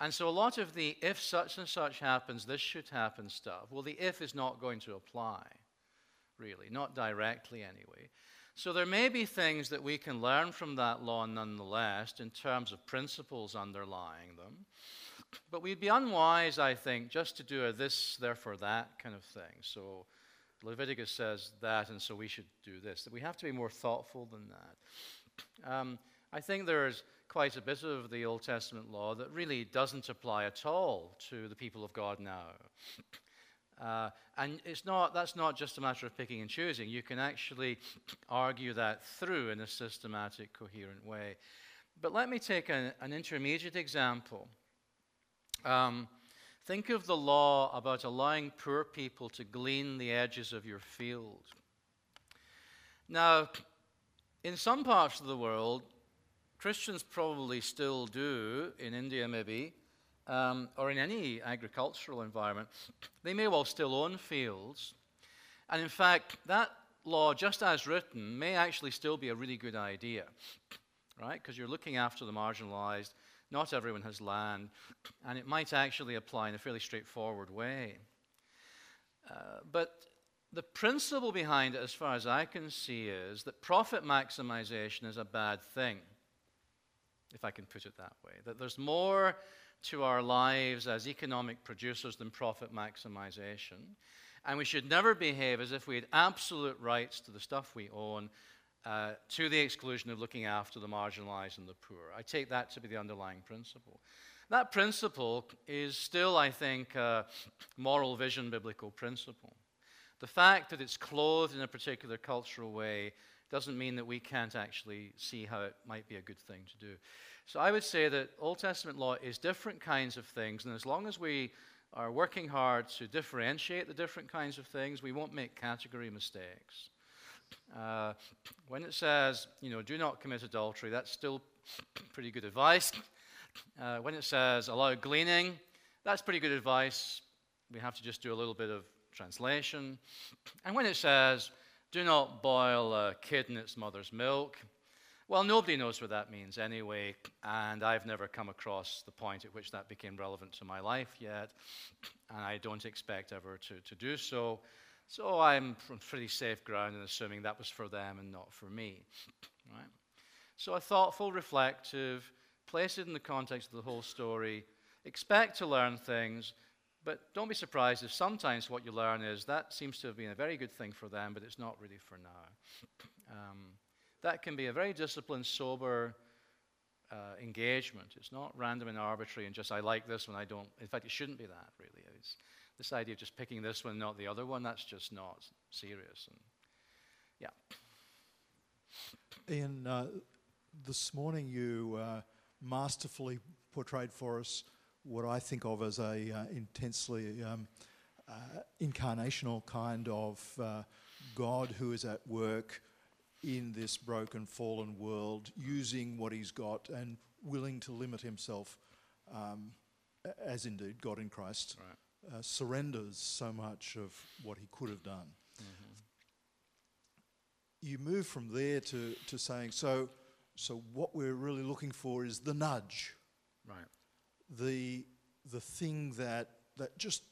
And so, a lot of the if such and such happens, this should happen stuff, well, the if is not going to apply, really, not directly anyway. So, there may be things that we can learn from that law nonetheless in terms of principles underlying them. But we'd be unwise, I think, just to do a this, therefore that kind of thing. So, Leviticus says that, and so we should do this. We have to be more thoughtful than that. Um, I think there's quite a bit of the Old Testament law that really doesn't apply at all to the people of God now. Uh, and it's not, that's not just a matter of picking and choosing. You can actually argue that through in a systematic, coherent way. But let me take a, an intermediate example. Um, think of the law about allowing poor people to glean the edges of your field. Now, in some parts of the world, Christians probably still do, in India maybe, um, or in any agricultural environment, they may well still own fields. And in fact, that law, just as written, may actually still be a really good idea, right? Because you're looking after the marginalized, not everyone has land, and it might actually apply in a fairly straightforward way. Uh, but the principle behind it, as far as I can see, is that profit maximization is a bad thing, if I can put it that way. That there's more to our lives as economic producers than profit maximization. And we should never behave as if we had absolute rights to the stuff we own uh, to the exclusion of looking after the marginalized and the poor. I take that to be the underlying principle. That principle is still, I think, a moral vision biblical principle. The fact that it's clothed in a particular cultural way doesn't mean that we can't actually see how it might be a good thing to do. So I would say that Old Testament law is different kinds of things, and as long as we are working hard to differentiate the different kinds of things, we won't make category mistakes. Uh, when it says, you know, do not commit adultery, that's still pretty good advice. Uh, when it says allow gleaning, that's pretty good advice. We have to just do a little bit of translation. And when it says, do not boil a kid in its mother's milk, well, nobody knows what that means anyway, and I've never come across the point at which that became relevant to my life yet, and I don't expect ever to, to do so. So I'm from pretty safe ground in assuming that was for them and not for me. Right? So a thoughtful, reflective, place it in the context of the whole story, expect to learn things, but don't be surprised if sometimes what you learn is that seems to have been a very good thing for them, but it's not really for now. Um, that can be a very disciplined, sober uh, engagement. It's not random and arbitrary and just, I like this one, I don't. In fact, it shouldn't be that, really. It's this idea of just picking this one, not the other one, that's just not serious. And yeah. Ian, uh, this morning you uh, masterfully portrayed for us what I think of as a uh, intensely um, uh, incarnational kind of uh, God who is at work in this broken, fallen world, using what he's got and willing to limit himself, um, as indeed God in Christ Right. Uh, surrenders so much of what he could have done. Mm-hmm. You move from there to, to saying, so, so what we're really looking for is the nudge Right. the the thing that that just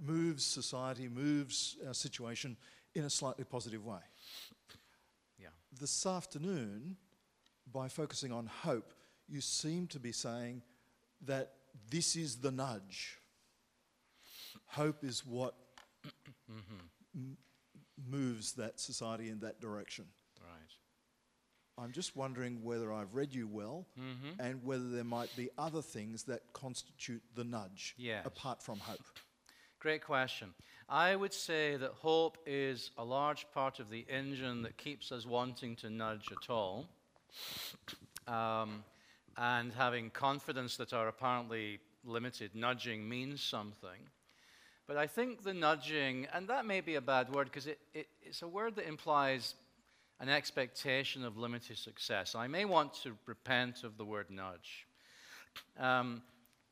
moves society, moves our situation in a slightly positive way. Yeah. This afternoon, by focusing on hope, you seem to be saying that this is the nudge. Hope is what m- moves that society in that direction. Right. I'm just wondering whether I've read you well Mm-hmm. and whether there might be other things that constitute the nudge Yes. apart from hope. Great question. I would say that hope is a large part of the engine that keeps us wanting to nudge at all. Um, and having confidence that our apparently limited nudging means something. But I think the nudging, and that may be a bad word because it, it, it's a word that implies an expectation of limited success. I may want to repent of the word nudge. Um,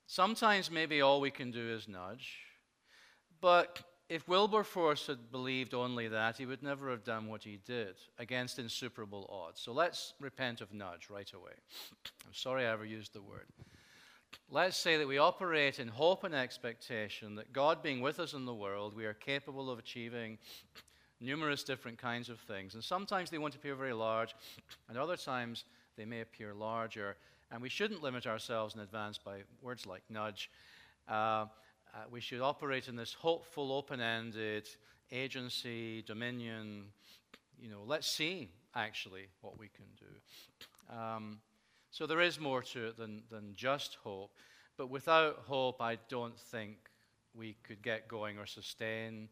sometimes maybe all we can do is nudge. But if Wilberforce had believed only that, he would never have done what he did against insuperable odds. So let's repent of nudge right away. I'm sorry I ever used the word. Let's say that we operate in hope and expectation that God being with us in the world, we are capable of achieving numerous different kinds of things. And sometimes they won't appear very large, and other times they may appear larger. And we shouldn't limit ourselves in advance by words like nudge. Uh, uh, we should operate in this hopeful, open ended agency, dominion. You know, let's see actually what we can do. Um, so there is more to it than, than just hope. But without hope, I don't think we could get going or sustain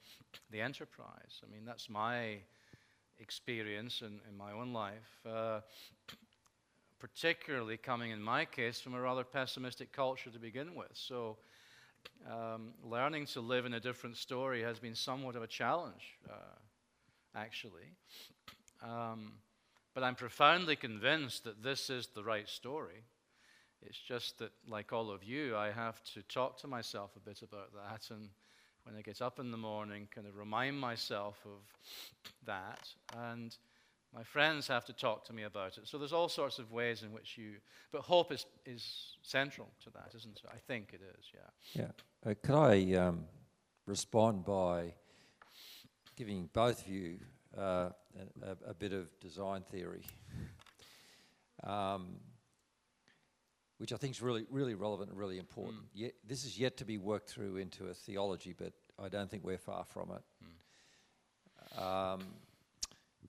the enterprise. I mean, that's my experience in, in my own life. Uh, particularly coming in my case from a rather pessimistic culture to begin with. So, um, learning to live in a different story has been somewhat of a challenge, uh, actually. Um, but I'm profoundly convinced that this is the right story. It's just that, like all of you, I have to talk to myself a bit about that. And when I get up in the morning, kind of remind myself of that. And My friends have to talk to me about it. So there's all sorts of ways in which you. But hope is, is central to that, isn't it? I think it is, yeah. Yeah. Uh, could I um, respond by giving both of you uh, a, a, bit of design theory, um, which I think is really, really relevant and really important. Mm. Yet, this is yet to be worked through into a theology, but I don't think we're far from it. Mm. Um,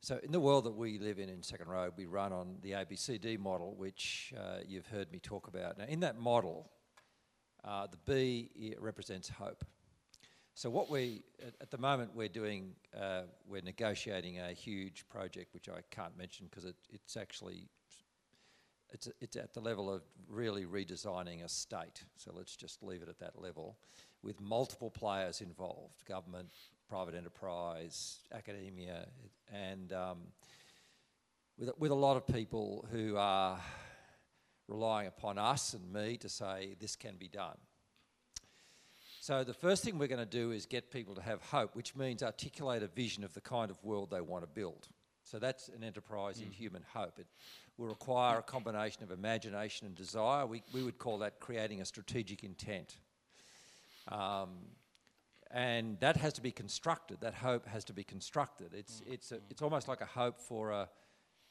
so, in the world that we live in in Second Road, we run on the ABCD model, which uh, you've heard me talk about. Now, in that model, uh, the B represents hope. So, what we at the moment we're doing, uh, we're negotiating a huge project, which I can't mention because it, it's actually it's, it's at the level of really redesigning a state. So let's just leave it at that level, with multiple players involved: government, private enterprise, academia, and um, with, with a lot of people who are relying upon us and me to say this can be done. So, the first thing we're going to do is get people to have hope, which means articulate a vision of the kind of world they want to build. So, that's an enterprise mm. in human hope. It will require a combination of imagination and desire. We, we would call that creating a strategic intent. Um, and that has to be constructed. That hope has to be constructed. It's mm. it's a, it's almost like a hope for a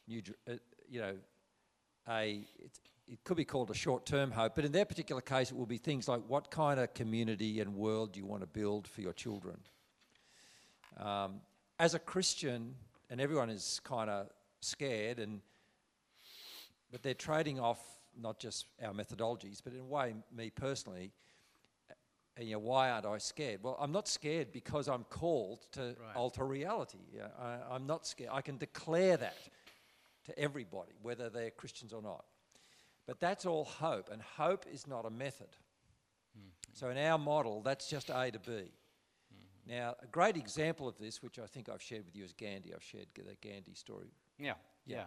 new, uh, you know, a it could be called a short-term hope, but in their particular case, it will be things like what kind of community and world do you want to build for your children. Um, as a Christian, and everyone is kind of scared, and but they're trading off not just our methodologies, but in a way, me personally you know, why aren't I scared? Well, I'm not scared because I'm called to right. alter reality. Yeah, I, I'm not scared. I can declare that to everybody, whether they're Christians or not. But that's all hope, and hope is not a method. Mm-hmm. So in our model, that's just A to B. Mm-hmm. Now, a great example of this, which I think I've shared with you, is Gandhi. I've shared the Gandhi story. Yeah, yeah. yeah.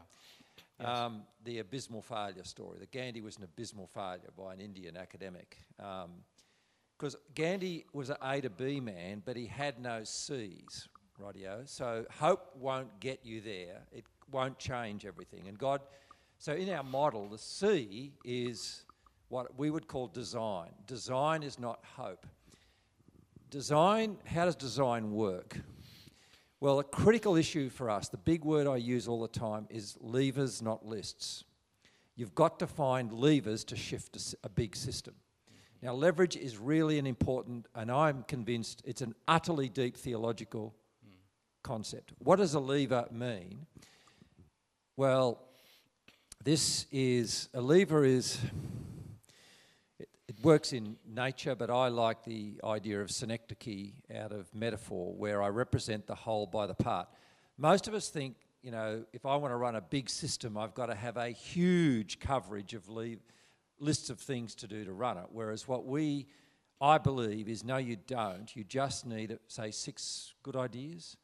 Yes. Um, the abysmal failure story. That Gandhi was an abysmal failure by an Indian academic. Um, because Gandhi was an A to B man, but he had no C's, rightio. So hope won't get you there. It won't change everything. And God, so in our model, the C is what we would call design. Design is not hope. Design, how does design work? Well, a critical issue for us, the big word I use all the time is levers, not lists. You've got to find levers to shift a, a big system. Now, leverage is really an important, and I'm convinced it's an utterly deep theological mm. concept. What does a lever mean? Well, this is a lever is it, it, works in nature, but I like the idea of synecdoche out of metaphor, where I represent the whole by the part. Most of us think, you know, if I want to run a big system, I've got to have a huge coverage of levers lists of things to do to run it. Whereas what we, I believe, is no, you don't. You just need, say, six good ideas,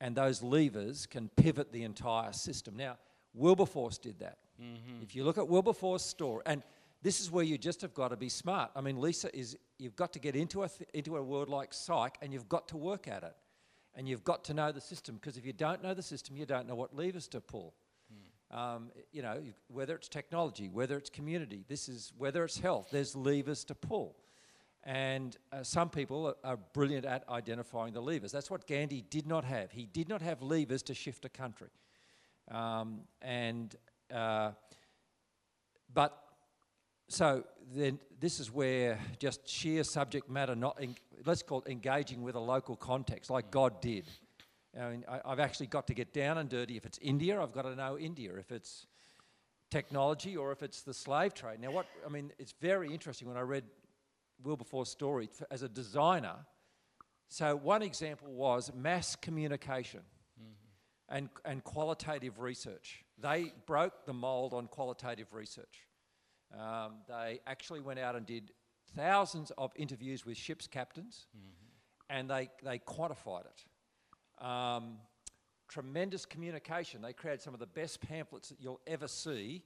and those levers can pivot the entire system. Now, Wilberforce did that. Mm-hmm. If you look at Wilberforce's story, and this is where you just have got to be smart. I mean, Lisa is, you've got to get into a, th- into a word like psych, and you've got to work at it. And you've got to know the system, because if you don't know the system, you don't know what levers to pull. Um, you know, whether it's technology, whether it's community, this is whether it's health. There's levers to pull, and uh, some people are, are, brilliant at identifying the levers. That's what Gandhi did not have. He did not have levers to shift a country, um, and uh, but so then this is where just sheer subject matter, not en- let's call it engaging with a local context, like God did. I mean, I, have actually got to get down and dirty. If it's India, I've got to know India. If it's technology or if it's the slave trade. Now, what I mean, it's very interesting when I read Wilberforce's story as a designer. So, one example was mass communication mm-hmm. and, and qualitative research. They broke the mold on qualitative research. Um, they actually went out and did thousands of interviews with ships' captains mm-hmm. and they, they quantified it. Um, tremendous communication. They created some of the best pamphlets that you'll ever see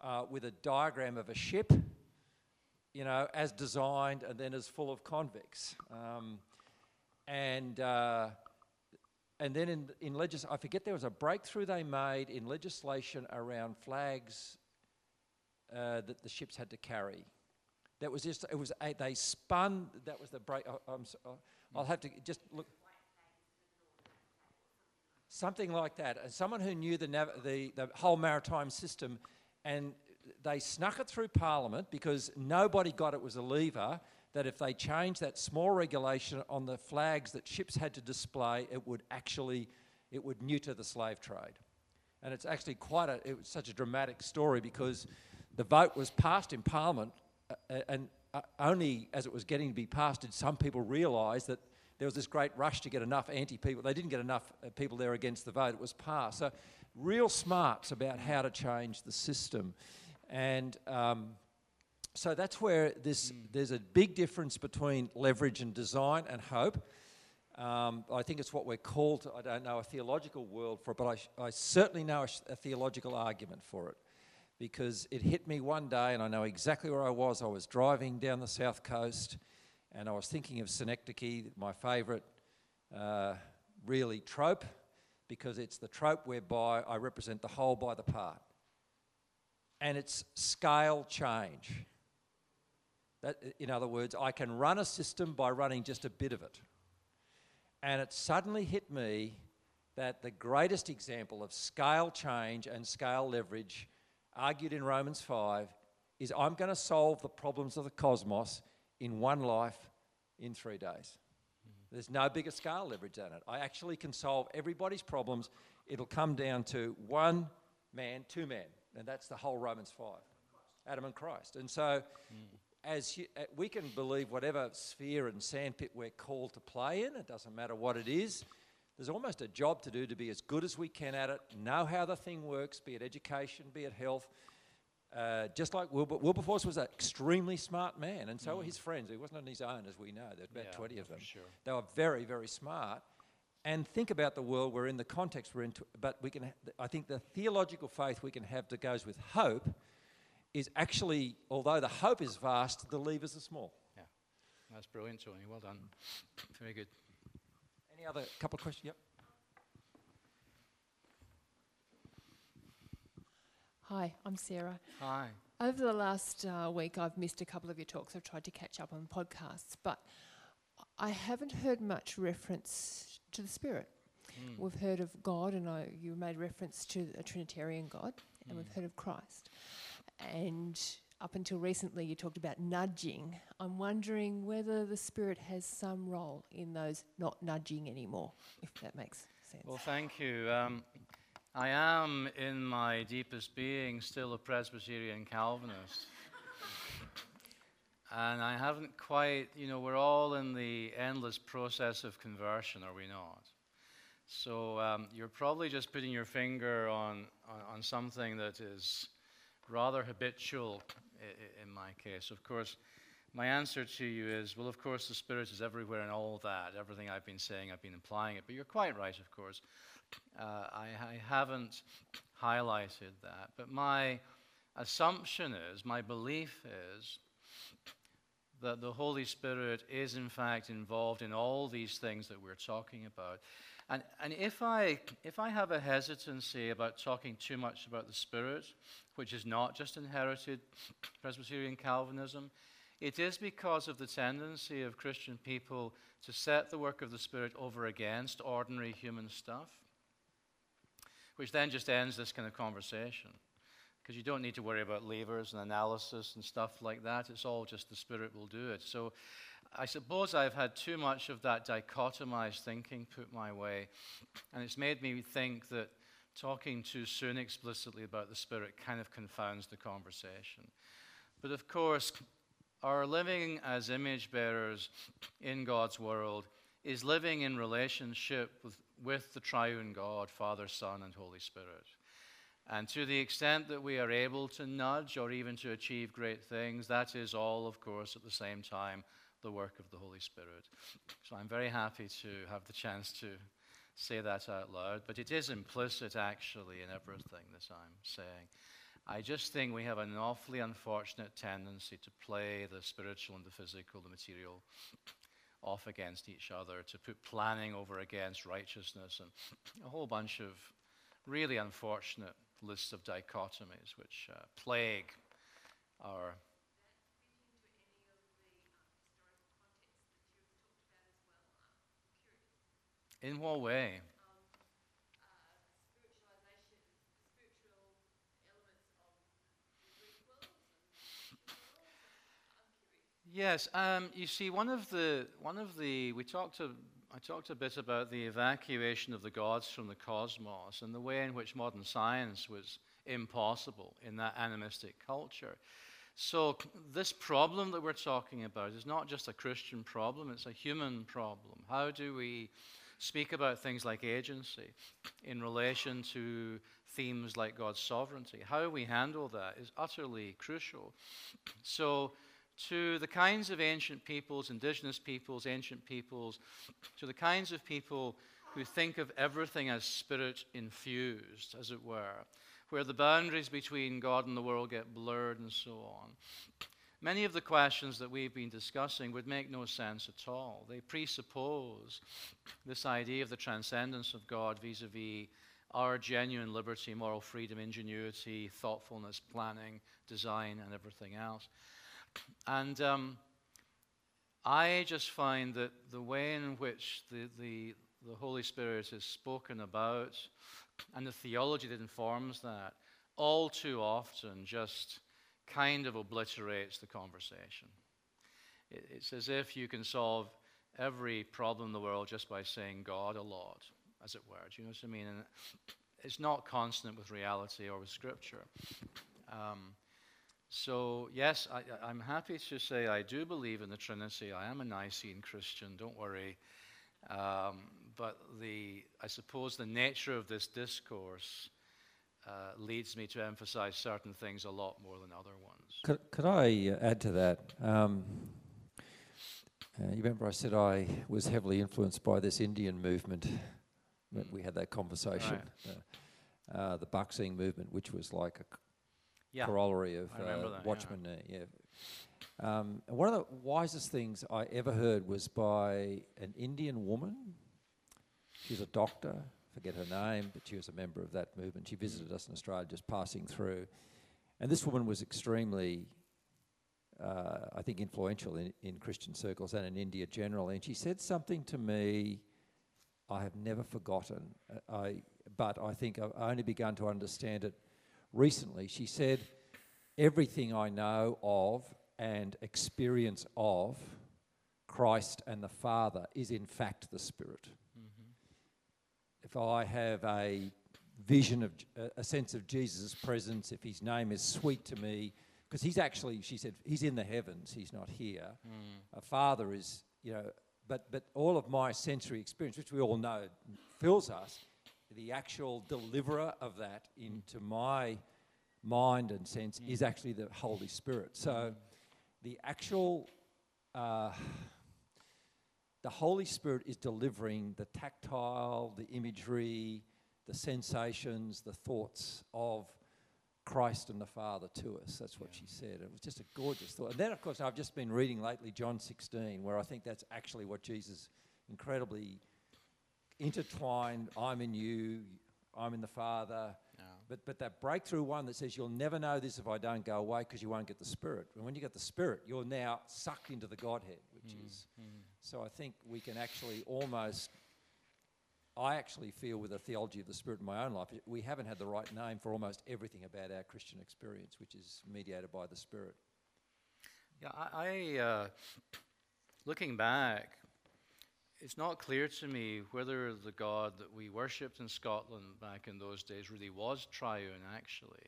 uh, with a diagram of a ship, you know, as designed and then as full of convicts. Um, and uh, and then in, in legis- I forget there was a breakthrough they made in legislation around flags uh, that the ships had to carry. That was just, it was, a, they spun, that was the break. I, I'm, so- I'll have to just look. Something like that. And someone who knew the, nav- the, the whole maritime system, and they snuck it through Parliament because nobody got it was a lever that if they changed that small regulation on the flags that ships had to display, it would actually, it would neuter the slave trade. And it's actually quite a, it was such a dramatic story because the vote was passed in Parliament, uh, uh, and uh, only as it was getting to be passed did some people realise that there was this great rush to get enough anti people. They didn't get enough uh, people there against the vote. It was passed. So, real smarts about how to change the system. And um, so that's where this, there's a big difference between leverage and design and hope. Um, I think it's what we're called, I don't know, a theological world for it, but I, I certainly know a, a theological argument for it because it hit me one day and I know exactly where I was. I was driving down the south coast and I was thinking of Synecdoche, my favourite uh, really trope, because it's the trope whereby I represent the whole by the part. And it's scale change. That, in other words, I can run a system by running just a bit of it. And it suddenly hit me that the greatest example of scale change and scale leverage, argued in Romans 5, is I'm going to solve the problems of the cosmos in one life in three days. There's no bigger scale leverage than it. I actually can solve everybody's problems. It'll come down to one man, two men, and that's the whole Romans 5. Adam and Christ. And so, as hu- uh, we can believe whatever sphere and sandpit we're called to play in, it doesn't matter what it is. There's almost a job to do to be as good as we can at it, know how the thing works, be it education, be it health. Uh, just like Wilber, Wilberforce was an extremely smart man, and so were his friends. He wasn't on his own, as we know. There's about Yeah, 20 of them. sure. They were very, very smart. And think about the world we're in, the context we're in. But we can, I think the theological faith we can have that goes with hope is actually, although the hope is vast, the levers are small. Yeah, that's brilliant, Tony. Well done. Very good. Any other couple of questions? Yep. Hi, I'm Sarah. Hi. Over the last uh, week, I've missed a couple of your talks. I've tried to catch up on podcasts, but I haven't heard much reference to the Spirit. Hmm. We've heard of God, and I, you made reference to a Trinitarian God, and we've heard of Christ. And up until recently, you talked about nudging. I'm wondering whether the Spirit has some role in those not nudging anymore, if that makes sense. Well, thank you. Um, I am, in my deepest being, still a Presbyterian Calvinist. and I haven't quite, you know, we're all in the endless process of conversion, are we not? So um, you're probably just putting your finger on, on, on something that is rather habitual i- i- in my case. Of course, my answer to you is well, of course, the Spirit is everywhere and all that. Everything I've been saying, I've been implying it. But you're quite right, of course. Uh, I, I haven't highlighted that. But my assumption is, my belief is, that the Holy Spirit is in fact involved in all these things that we're talking about. And, and if, I, if I have a hesitancy about talking too much about the Spirit, which is not just inherited Presbyterian Calvinism, it is because of the tendency of Christian people to set the work of the Spirit over against ordinary human stuff, which then just ends this kind of conversation. Because you don't need to worry about levers and analysis and stuff like that. It's all just the Spirit will do it. So I suppose I've had too much of that dichotomized thinking put my way. And it's made me think that talking too soon explicitly about the Spirit kind of confounds the conversation. But of course, our living as image bearers in God's world is living in relationship with, with the triune God, Father, Son, and Holy Spirit. And to the extent that we are able to nudge or even to achieve great things, that is all, of course, at the same time, the work of the Holy Spirit. So I'm very happy to have the chance to say that out loud, but it is implicit actually in everything that I'm saying. I just think we have an awfully unfortunate tendency to play the spiritual and the physical, the material, off against each other, to put planning over against righteousness, and a whole bunch of really unfortunate lists of dichotomies which uh, plague our. In what way? Yes, um, you see, one of the one of the we talked to I talked a bit about the evacuation of the gods from the cosmos and the way in which modern science was impossible in that animistic culture. So this problem that we're talking about is not just a Christian problem; it's a human problem. How do we speak about things like agency in relation to themes like God's sovereignty? How we handle that is utterly crucial. So to the kinds of ancient peoples, indigenous peoples, ancient peoples, to the kinds of people who think of everything as spirit infused, as it were, where the boundaries between God and the world get blurred and so on. Many of the questions that we've been discussing would make no sense at all. They presuppose this idea of the transcendence of God vis a vis our genuine liberty, moral freedom, ingenuity, thoughtfulness, planning, design, and everything else. And um, I just find that the way in which the, the, the Holy Spirit is spoken about and the theology that informs that all too often just kind of obliterates the conversation. It, it's as if you can solve every problem in the world just by saying God a lot, as it were. Do you know what I mean? And it's not consonant with reality or with Scripture. Um, so, yes, I, am happy to say I do believe in the Trinity. I am a Nicene Christian, don't worry. Um, but the, I suppose the nature of this discourse uh, leads me to emphasize certain things a lot more than other ones. Could, could I uh, add to that? Um, uh, you remember I said I was heavily influenced by this Indian movement. When we had that conversation. Right. Uh, uh, the Bhakti movement, which was like a yeah. corollary of uh, that, Watchman. Yeah. Uh, yeah. Um, one of the wisest things I ever heard was by an Indian woman. She's a doctor, forget her name, but she was a member of that movement. She visited us in Australia just passing through. And this woman was extremely, uh, I think, influential in, in Christian circles and in India generally. And she said something to me I have never forgotten. Uh, I, but I think I've only begun to understand it recently. She said, Everything I know of and experience of Christ and the Father is in fact the Spirit. Mm-hmm. If I have a vision of a sense of Jesus' presence, if his name is sweet to me, because he's actually, she said, he's in the heavens, he's not here. Mm. A father is, you know, but, but all of my sensory experience, which we all know fills us, the actual deliverer of that into my mind and sense mm. is actually the Holy Spirit. So the actual, uh, the Holy Spirit is delivering the tactile, the imagery, the sensations, the thoughts of Christ and the Father to us. That's what yeah. she said. It was just a gorgeous thought. And then, of course, I've just been reading lately John 16, where I think that's actually what Jesus incredibly intertwined I'm in you, I'm in the Father. But, but that breakthrough one that says, You'll never know this if I don't go away because you won't get the Spirit. And when you get the Spirit, you're now sucked into the Godhead, which mm. is. Mm. So I think we can actually almost. I actually feel with the theology of the Spirit in my own life, we haven't had the right name for almost everything about our Christian experience, which is mediated by the Spirit. Yeah, I, I uh, looking back, it's not clear to me whether the God that we worshipped in Scotland back in those days really was triune, actually.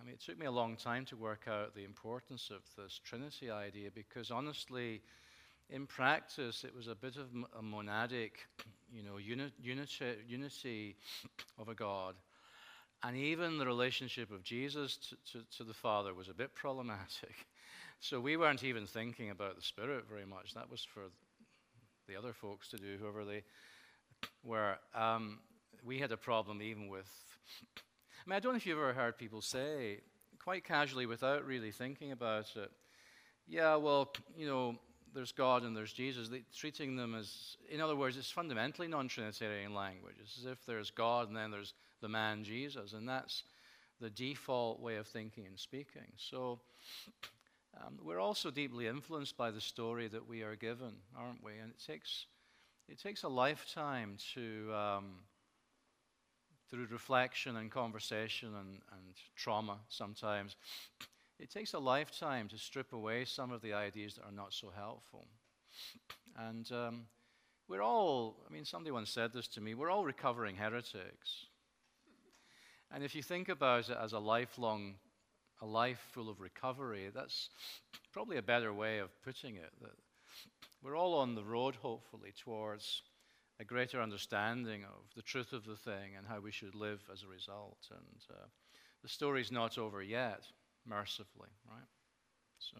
I mean, it took me a long time to work out the importance of this Trinity idea because honestly, in practice, it was a bit of a monadic, you know, uni- unity, unity of a God. And even the relationship of Jesus to, to, to the Father was a bit problematic. So we weren't even thinking about the Spirit very much. That was for the other folks to do, whoever they were. Um, we had a problem even with. I mean, I don't know if you've ever heard people say, quite casually, without really thinking about it, yeah, well, you know, there's God and there's Jesus, they, treating them as, in other words, it's fundamentally non Trinitarian language. It's as if there's God and then there's the man Jesus, and that's the default way of thinking and speaking. So um, we're also deeply influenced by the story that we are given, aren't we? And it takes, it takes a lifetime to, um, through reflection and conversation and, and trauma sometimes, it takes a lifetime to strip away some of the ideas that are not so helpful. And um, we're all, I mean, somebody once said this to me, we're all recovering heretics. And if you think about it as a lifelong, a life full of recovery, that's probably a better way of putting it. That we're all on the road, hopefully, towards a greater understanding of the truth of the thing and how we should live as a result. And uh, the story's not over yet mercifully, right? So.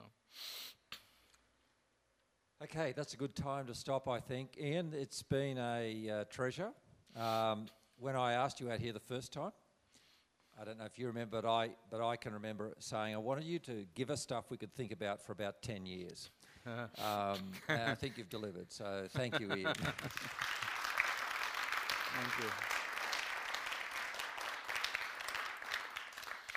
Okay, that's a good time to stop, I think. Ian, it's been a uh, treasure. Um, when I asked you out here the first time, I don't know if you remember, but I, but I can remember saying I wanted you to give us stuff we could think about for about 10 years. um, and I think you've delivered. So thank you, Ian. Thank you.